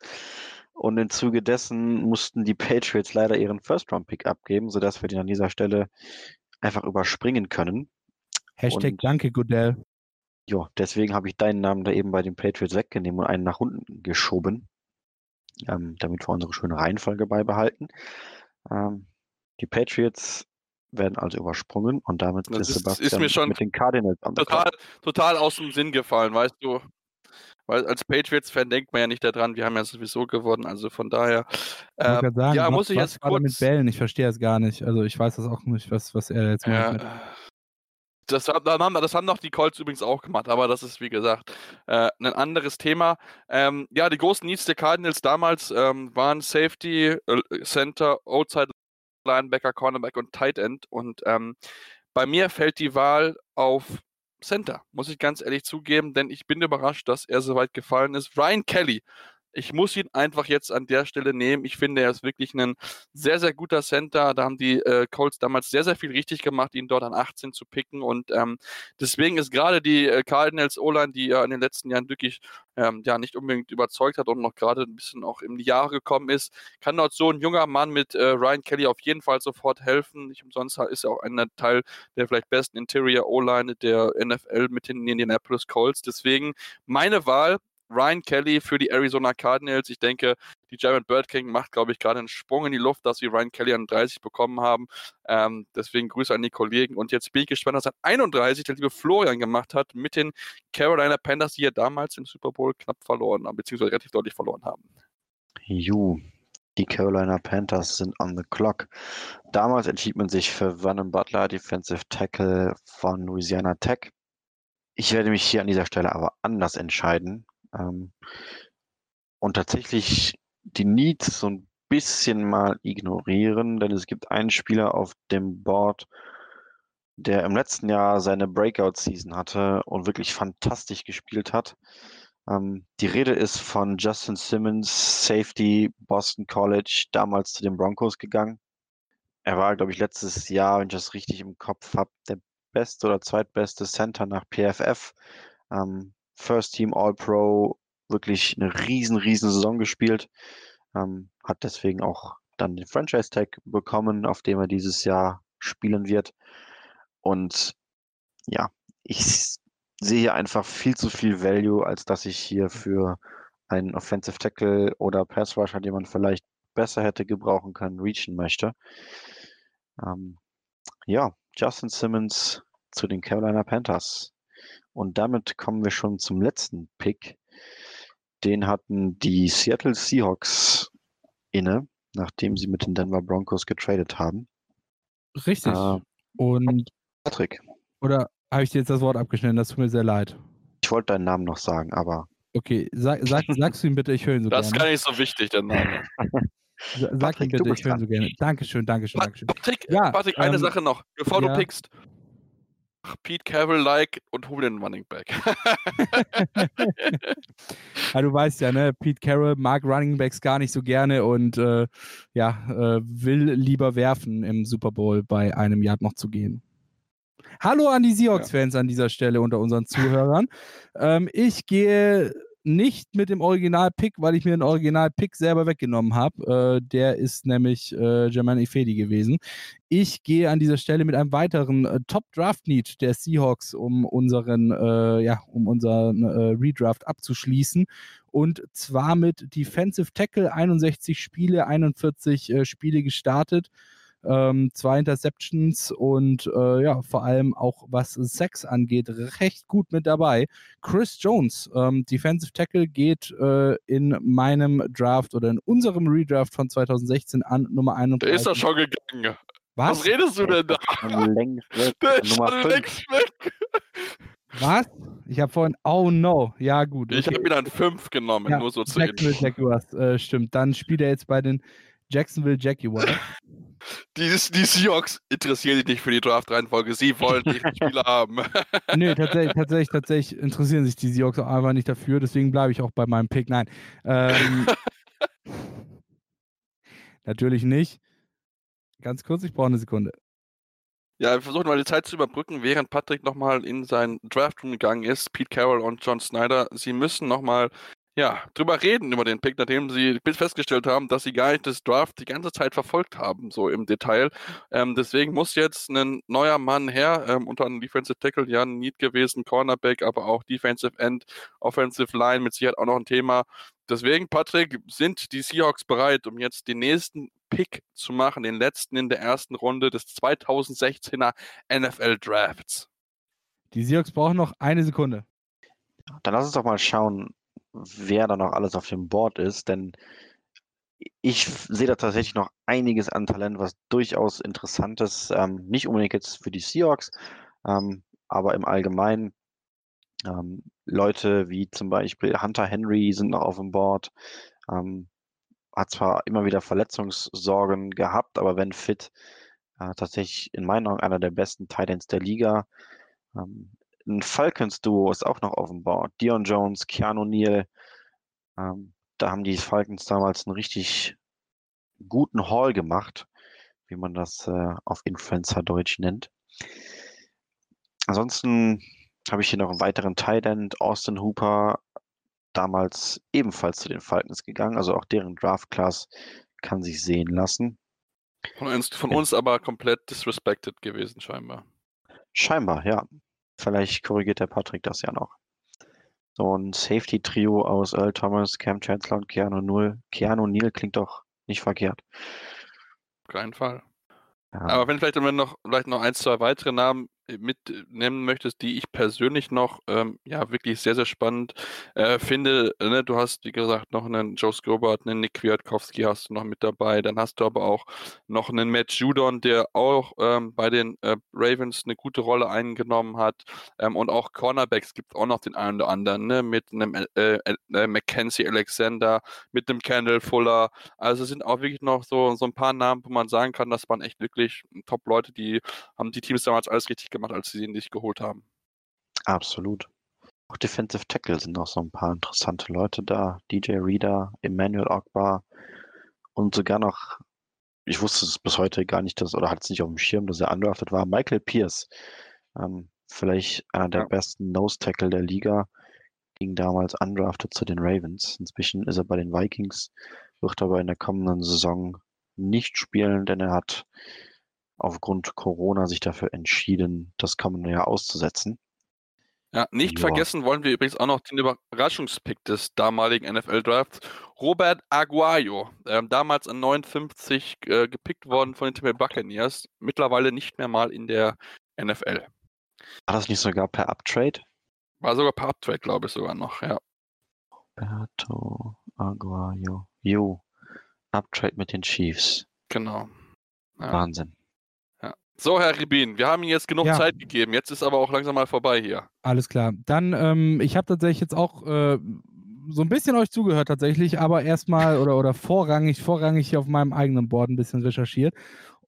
Und im Zuge dessen mussten die Patriots leider ihren First-Round-Pick abgeben, sodass wir den an dieser Stelle einfach überspringen können. Hashtag Und- Danke, Goodell. Ja, deswegen habe ich deinen Namen da eben bei den Patriots weggenommen und einen nach unten geschoben, ähm, damit wir unsere schöne Reihenfolge beibehalten. Ähm, die Patriots werden also übersprungen und damit Das ist ist- ist Sebastian mir schon mit den Cardinals total, total aus dem Sinn gefallen, weißt du. Weil als Patriots-Fan denkt man ja nicht daran, wir haben ja sowieso gewonnen, also von daher. Ich Äh, wollte gerade sagen, ja, was- muss ich jetzt da mit kurz. Bällen? Ich verstehe es gar nicht. Also ich weiß das auch nicht, was, was er jetzt Ja, macht. Das, das, haben doch die Colts übrigens auch gemacht, aber das ist wie gesagt äh, ein anderes Thema. Ähm, ja, die großen Needs der Cardinals damals ähm, waren Safety, äh, Center, Outside Linebacker, Cornerback und Tight End. Und ähm, bei mir fällt die Wahl auf Center, muss ich ganz ehrlich zugeben, denn ich bin überrascht, dass er so weit gefallen ist. Ryan Kelly ich muss ihn einfach jetzt an der Stelle nehmen. Ich finde, er ist wirklich ein sehr, sehr guter Center. Da haben die äh, Colts damals sehr, sehr viel richtig gemacht, ihn dort an 18 zu picken. Und ähm, deswegen ist gerade die äh, Cardinals O-Line, die ja in den letzten Jahren wirklich ähm, ja nicht unbedingt überzeugt hat und noch gerade ein bisschen auch in die Jahre gekommen ist, kann dort so ein junger Mann mit äh, Ryan Kelly auf jeden Fall sofort helfen. Nicht umsonst ist er auch ein Teil der vielleicht besten Interior O-Line der NFL mit den Indianapolis Colts. Deswegen meine Wahl Ryan Kelly für die Arizona Cardinals. Ich denke, die Jared Bird King macht, glaube ich, gerade einen Sprung in die Luft, dass sie Ryan Kelly an 30 bekommen haben. Ähm, deswegen Grüße an die Kollegen. Und jetzt bin ich gespannt, was an 31 der liebe Florian gemacht hat mit den Carolina Panthers, die ja damals im Super Bowl knapp verloren haben, beziehungsweise relativ deutlich verloren haben. Ju, die Carolina Panthers sind on the clock. Damals entschied man sich für Vernon Butler, Defensive Tackle von Louisiana Tech. Ich werde mich hier an dieser Stelle aber anders entscheiden. Ähm, und tatsächlich die Needs so ein bisschen mal ignorieren, denn es gibt einen Spieler auf dem Board, der im letzten Jahr seine Breakout-Season hatte und wirklich fantastisch gespielt hat. Ähm, die Rede ist von Justin Simmons, Safety, Boston College, damals zu den Broncos gegangen. Er war, glaube ich, letztes Jahr, wenn ich das richtig im Kopf habe, der beste oder zweitbeste Center nach PFF. Ähm, First Team All-Pro, wirklich eine riesen, riesen Saison gespielt. Ähm, hat deswegen auch dann den Franchise Tag bekommen, auf dem er dieses Jahr spielen wird. Und ja, ich sehe hier einfach viel zu viel Value, als dass ich hier für einen Offensive Tackle oder Pass Rusher, den man vielleicht besser hätte gebrauchen können, reachen möchte. Ähm, ja, Justin Simmons zu den Carolina Panthers. Und damit kommen wir schon zum letzten Pick. Den hatten die Seattle Seahawks inne, nachdem sie mit den Denver Broncos getradet haben. Richtig. Äh, und Patrick. Oder habe ich dir jetzt das Wort abgeschnitten? Das tut mir sehr leid. Ich wollte deinen Namen noch sagen, aber. Okay, sag, sag, sagst du ihm bitte, ich höre ihn so das gerne. Das ist gar nicht so wichtig, der Name. Sag Patrick, bitte, ich höre ihn so gerne. Dankeschön, Dankeschön, Dankeschön. Patrick, ja, Patrick eine ähm, Sache noch, bevor ja. du pickst. Pete Carroll-like und hol den Running Back. ja, du weißt ja, ne, Pete Carroll mag Running Backs gar nicht so gerne und äh, ja, äh, will lieber werfen im Super Bowl bei einem Yard noch zu gehen. Hallo an die Seahawks-Fans ja. an dieser Stelle unter unseren Zuhörern. ähm, ich gehe nicht mit dem Original-Pick, weil ich mir den Original-Pick selber weggenommen habe. Äh, der ist nämlich äh, German Ifedi gewesen. Ich gehe an dieser Stelle mit einem weiteren äh, Top-Draft-Need der Seahawks, um unseren, äh, ja, um unseren äh, Redraft abzuschließen. Und zwar mit Defensive Tackle, 61 Spiele, 41 äh, Spiele gestartet ähm, zwei Interceptions und äh, ja, vor allem auch was Sex angeht, recht gut mit dabei. Chris Jones, ähm, Defensive Tackle, geht äh, in meinem Draft oder in unserem Redraft von 2016 an Nummer 31. Der ist doch schon gegangen. Was? Was redest du denn da? Längst weg. Der ist Nummer schon längst weg. Was? Ich habe vorhin, oh no, ja gut. Okay. Ich habe ihn an 5 genommen, ja, nur so zu Jacksonville Jaguars, äh, stimmt. Dann spielt er jetzt bei den Jacksonville Jaguars. Die, die Seahawks interessieren sich nicht für die Draft-Reihenfolge. Sie wollen die Spieler haben. Nö, tatsächlich, tatsächlich, tatsächlich interessieren sich die Seahawks auch einfach nicht dafür. Deswegen bleibe ich auch bei meinem Pick. Nein. Ähm, natürlich nicht. Ganz kurz, ich brauche eine Sekunde. Ja, wir versuchen mal die Zeit zu überbrücken, während Patrick nochmal in seinen Draftroom gegangen ist. Pete Carroll und John Snyder. Sie müssen nochmal ja, drüber reden über den Pick, nachdem sie festgestellt haben, dass sie gar nicht das Draft die ganze Zeit verfolgt haben, so im Detail. Ähm, deswegen muss jetzt ein neuer Mann her, ähm, unter anderem Defensive Tackle, ja, ein Need gewesen, Cornerback, aber auch Defensive End, Offensive Line, mit Sicherheit auch noch ein Thema. Deswegen, Patrick, sind die Seahawks bereit, um jetzt den nächsten Pick zu machen, den letzten in der ersten Runde des 2016er NFL Drafts? Die Seahawks brauchen noch eine Sekunde. Dann lass uns doch mal schauen, wer da noch alles auf dem Board ist, denn ich sehe da tatsächlich noch einiges an Talent, was durchaus interessant ist. Ähm, nicht unbedingt jetzt für die Seahawks. Ähm, aber im Allgemeinen ähm, Leute wie zum Beispiel Hunter Henry sind noch auf dem Board. Ähm, hat zwar immer wieder Verletzungssorgen gehabt, aber wenn fit, äh, tatsächlich in meinen Augen einer der besten Titans der Liga. Ein Falcons-Duo ist auch noch auf dem Board. Dion Jones, Keanu Neal. Ähm, da haben die Falcons damals einen richtig guten Haul gemacht, wie man das äh, auf Influencer-Deutsch nennt. Ansonsten habe ich hier noch einen weiteren Tight End, Austin Hooper, damals ebenfalls zu den Falcons gegangen. Also auch deren Draft-Class kann sich sehen lassen. Von uns, von uns aber komplett disrespected gewesen, scheinbar. Scheinbar, ja. Vielleicht korrigiert der Patrick das ja noch. So ein Safety-Trio aus Earl Thomas, Cam Chancellor und Keanu Null. Keanu Neal klingt doch nicht verkehrt. Auf keinen Fall. Ja. Aber wenn vielleicht, wenn noch, vielleicht noch ein, zwei weitere Namen mitnehmen möchtest, die ich persönlich noch ähm, ja wirklich sehr, sehr spannend äh, finde. Ne? Du hast, wie gesagt, noch einen Joe Scobart, einen Nick Kwiatkowski hast du noch mit dabei. Dann hast du aber auch noch einen Matt Judon, der auch ähm, bei den äh, Ravens eine gute Rolle eingenommen hat. Ähm, und auch Cornerbacks gibt es auch noch den einen oder anderen, ne? mit einem äh, äh, äh, Mackenzie Alexander, mit einem Kendall Fuller. Also sind auch wirklich noch so, so ein paar Namen, wo man sagen kann, das waren echt wirklich Top-Leute, die haben die Teams damals alles richtig gemacht, als sie ihn nicht geholt haben. Absolut. Auch Defensive Tackle sind noch so ein paar interessante Leute da. DJ Reader, Emmanuel Ogbar und sogar noch, ich wusste es bis heute gar nicht, dass, oder hatte es nicht auf dem Schirm, dass er undrafted war, Michael Pierce. Ähm, vielleicht einer der Ja. besten Nose Tackle der Liga. Ging damals undrafted zu den Ravens. Inzwischen ist er bei den Vikings, wird aber in der kommenden Saison nicht spielen, denn er hat aufgrund Corona sich dafür entschieden, das kommende Jahr auszusetzen. Ja, nicht Ja. vergessen wollen wir übrigens auch noch den Überraschungspick des damaligen NFL-Drafts, Robert Aguayo, ähm, damals an 59 äh, gepickt worden von den Tampa Buccaneers, mittlerweile nicht mehr mal in der NFL. War das nicht sogar per Uptrade? War sogar per Uptrade, glaube ich sogar noch, ja. Roberto Aguayo. Jo. Uptrade mit den Chiefs. Genau. Ja. Wahnsinn. So, Herr Ribin, wir haben Ihnen jetzt genug Ja. Zeit gegeben. Jetzt ist aber auch langsam mal vorbei hier. Alles klar. Dann, ähm, ich habe tatsächlich jetzt auch äh, so ein bisschen euch zugehört tatsächlich, aber erstmal oder, oder vorrangig, vorrangig hier auf meinem eigenen Board ein bisschen recherchiert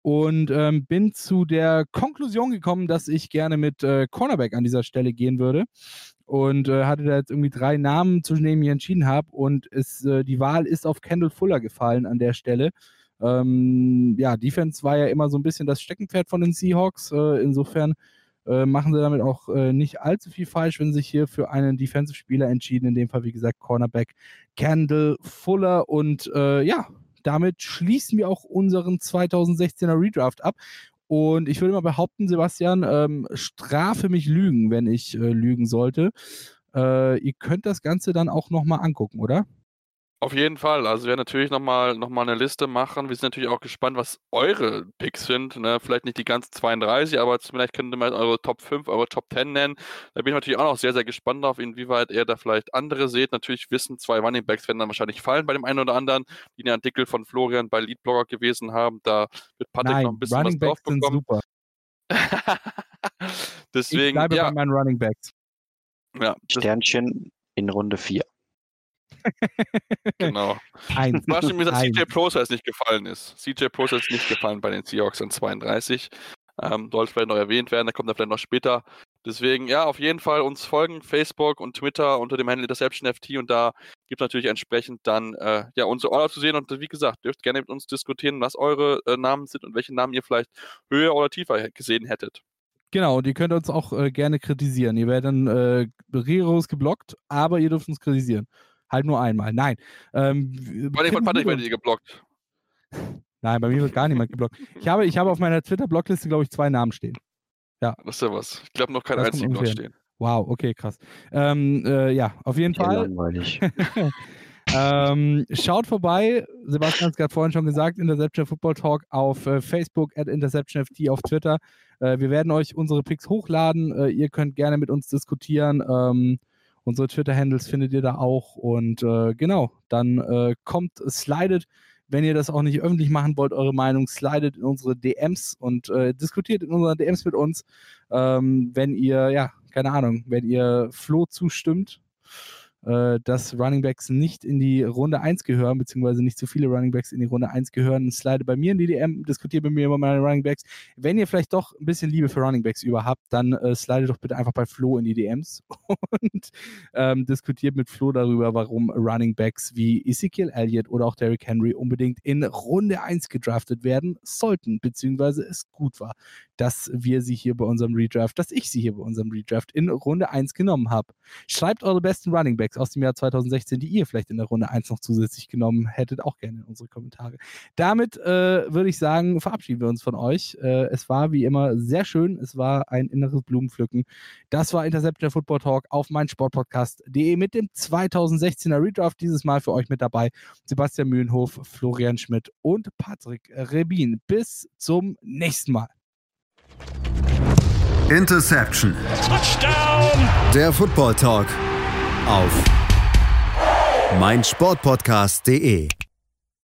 und ähm, bin zu der Konklusion gekommen, dass ich gerne mit äh, Cornerback an dieser Stelle gehen würde und äh, hatte da jetzt irgendwie drei Namen, zwischen denen ich entschieden habe und es, äh, die Wahl ist auf Kendall Fuller gefallen an der Stelle. Ähm, ja, Defense war ja immer so ein bisschen das Steckenpferd von den Seahawks. Äh, insofern äh, machen sie damit auch äh, nicht allzu viel falsch, wenn sie sich hier für einen Defensive-Spieler entschieden. In dem Fall, wie gesagt, Cornerback Kendall Fuller. Und äh, ja, damit schließen wir auch unseren 2016er Redraft ab. Und ich würde mal behaupten, Sebastian, ähm, strafe mich Lügen, wenn ich äh, lügen sollte. Äh, ihr könnt das Ganze dann auch nochmal angucken, oder? Auf jeden Fall. Also wir werden natürlich nochmal noch mal eine Liste machen. Wir sind natürlich auch gespannt, was eure Picks sind. Ne? Vielleicht nicht die ganzen 32, aber vielleicht könnt ihr mal eure Top 5, eure Top 10 nennen. Da bin ich natürlich auch noch sehr, sehr gespannt darauf, inwieweit ihr da vielleicht andere seht. Natürlich wissen, zwei Running Backs werden dann wahrscheinlich fallen bei dem einen oder anderen, die den Artikel von Florian bei Leadblogger gewesen haben. Da wird Patrick Nein, noch ein bisschen Running was drauf Backs sind bekommen. super. ich Deswegen, bleibe ja, bei meinen Running Backs. ja Sternchen in Runde 4. genau. Eins. Überraschend mir, dass. CJ Process nicht gefallen ist. CJ Process ist nicht gefallen bei den Seahawks an 32. Ähm, sollte vielleicht noch erwähnt werden, da kommt er vielleicht noch später. Deswegen, ja, auf jeden Fall uns folgen, Facebook und Twitter unter dem Handle Interception FT und da gibt es natürlich entsprechend dann äh, ja, unsere Order zu sehen und wie gesagt, dürft gerne mit uns diskutieren, was eure äh, Namen sind und welche Namen ihr vielleicht höher oder tiefer gesehen hättet. Genau, und ihr könnt uns auch äh, gerne kritisieren. Ihr werdet dann äh, rigoros geblockt, aber ihr dürft uns kritisieren. Halt nur einmal. Nein. Ähm, w- Vor allem von Patrick ihr geblockt. Nein, bei mir wird gar niemand geblockt. Ich habe, ich habe auf meiner Twitter-Blockliste, glaube ich, zwei Namen stehen. Das ist ja was. Ich glaube noch kommt einzigen dort stehen. Wow, okay, krass. Ähm, äh, ja, auf jeden Sehr Fall. langweilig. ähm, schaut vorbei, Sebastian hat es gerade vorhin schon gesagt, Interception Football Talk auf äh, Facebook, at InterceptionFT auf Twitter. Äh, wir werden euch unsere Picks hochladen. Äh, ihr könnt gerne mit uns diskutieren. Ähm, unsere Twitter-Handles findet ihr da auch. Und äh, genau, dann äh, kommt, slidet Wenn ihr das auch nicht öffentlich machen wollt, eure Meinung, slidet in unsere DMs und äh, diskutiert in unseren DMs mit uns. Ähm, wenn ihr, ja, keine Ahnung, wenn ihr Flo zustimmt, äh, dass Running Backs nicht in die Runde 1 gehören, beziehungsweise nicht so viele Running Backs in die Runde 1 gehören, slide bei mir in die DM, diskutiert mit mir über meine Running Backs. Wenn ihr vielleicht doch ein bisschen Liebe für Running Backs über habt, dann äh, slide doch bitte einfach bei Flo in die DMs und ähm, diskutiert mit Flo darüber, warum Running Backs wie Ezekiel Elliott oder auch Derrick Henry unbedingt in Runde 1 gedraftet werden sollten, beziehungsweise es gut war, dass wir sie hier bei unserem Redraft, dass ich sie hier bei unserem Redraft in Runde 1 genommen habe. Schreibt eure besten Running Backs aus dem Jahr 2016, die ihr vielleicht in der Runde 1 noch zusätzlich genommen hättet, auch gerne in unsere Kommentare. Damit äh, würde ich sagen, verabschieden wir uns von euch. Äh, es war wie immer sehr schön. Es war ein inneres Blumenpflücken. Das war Intercept der Football Talk auf mein Sportpodcast.de mit dem 2016er Redraft. Dieses Mal für euch mit dabei Sebastian Mühlenhof, Florian Schmidt und Patrick Rebin. Bis zum nächsten Mal. Interception. Touchdown. Der Football Talk auf meinsportpodcast.de.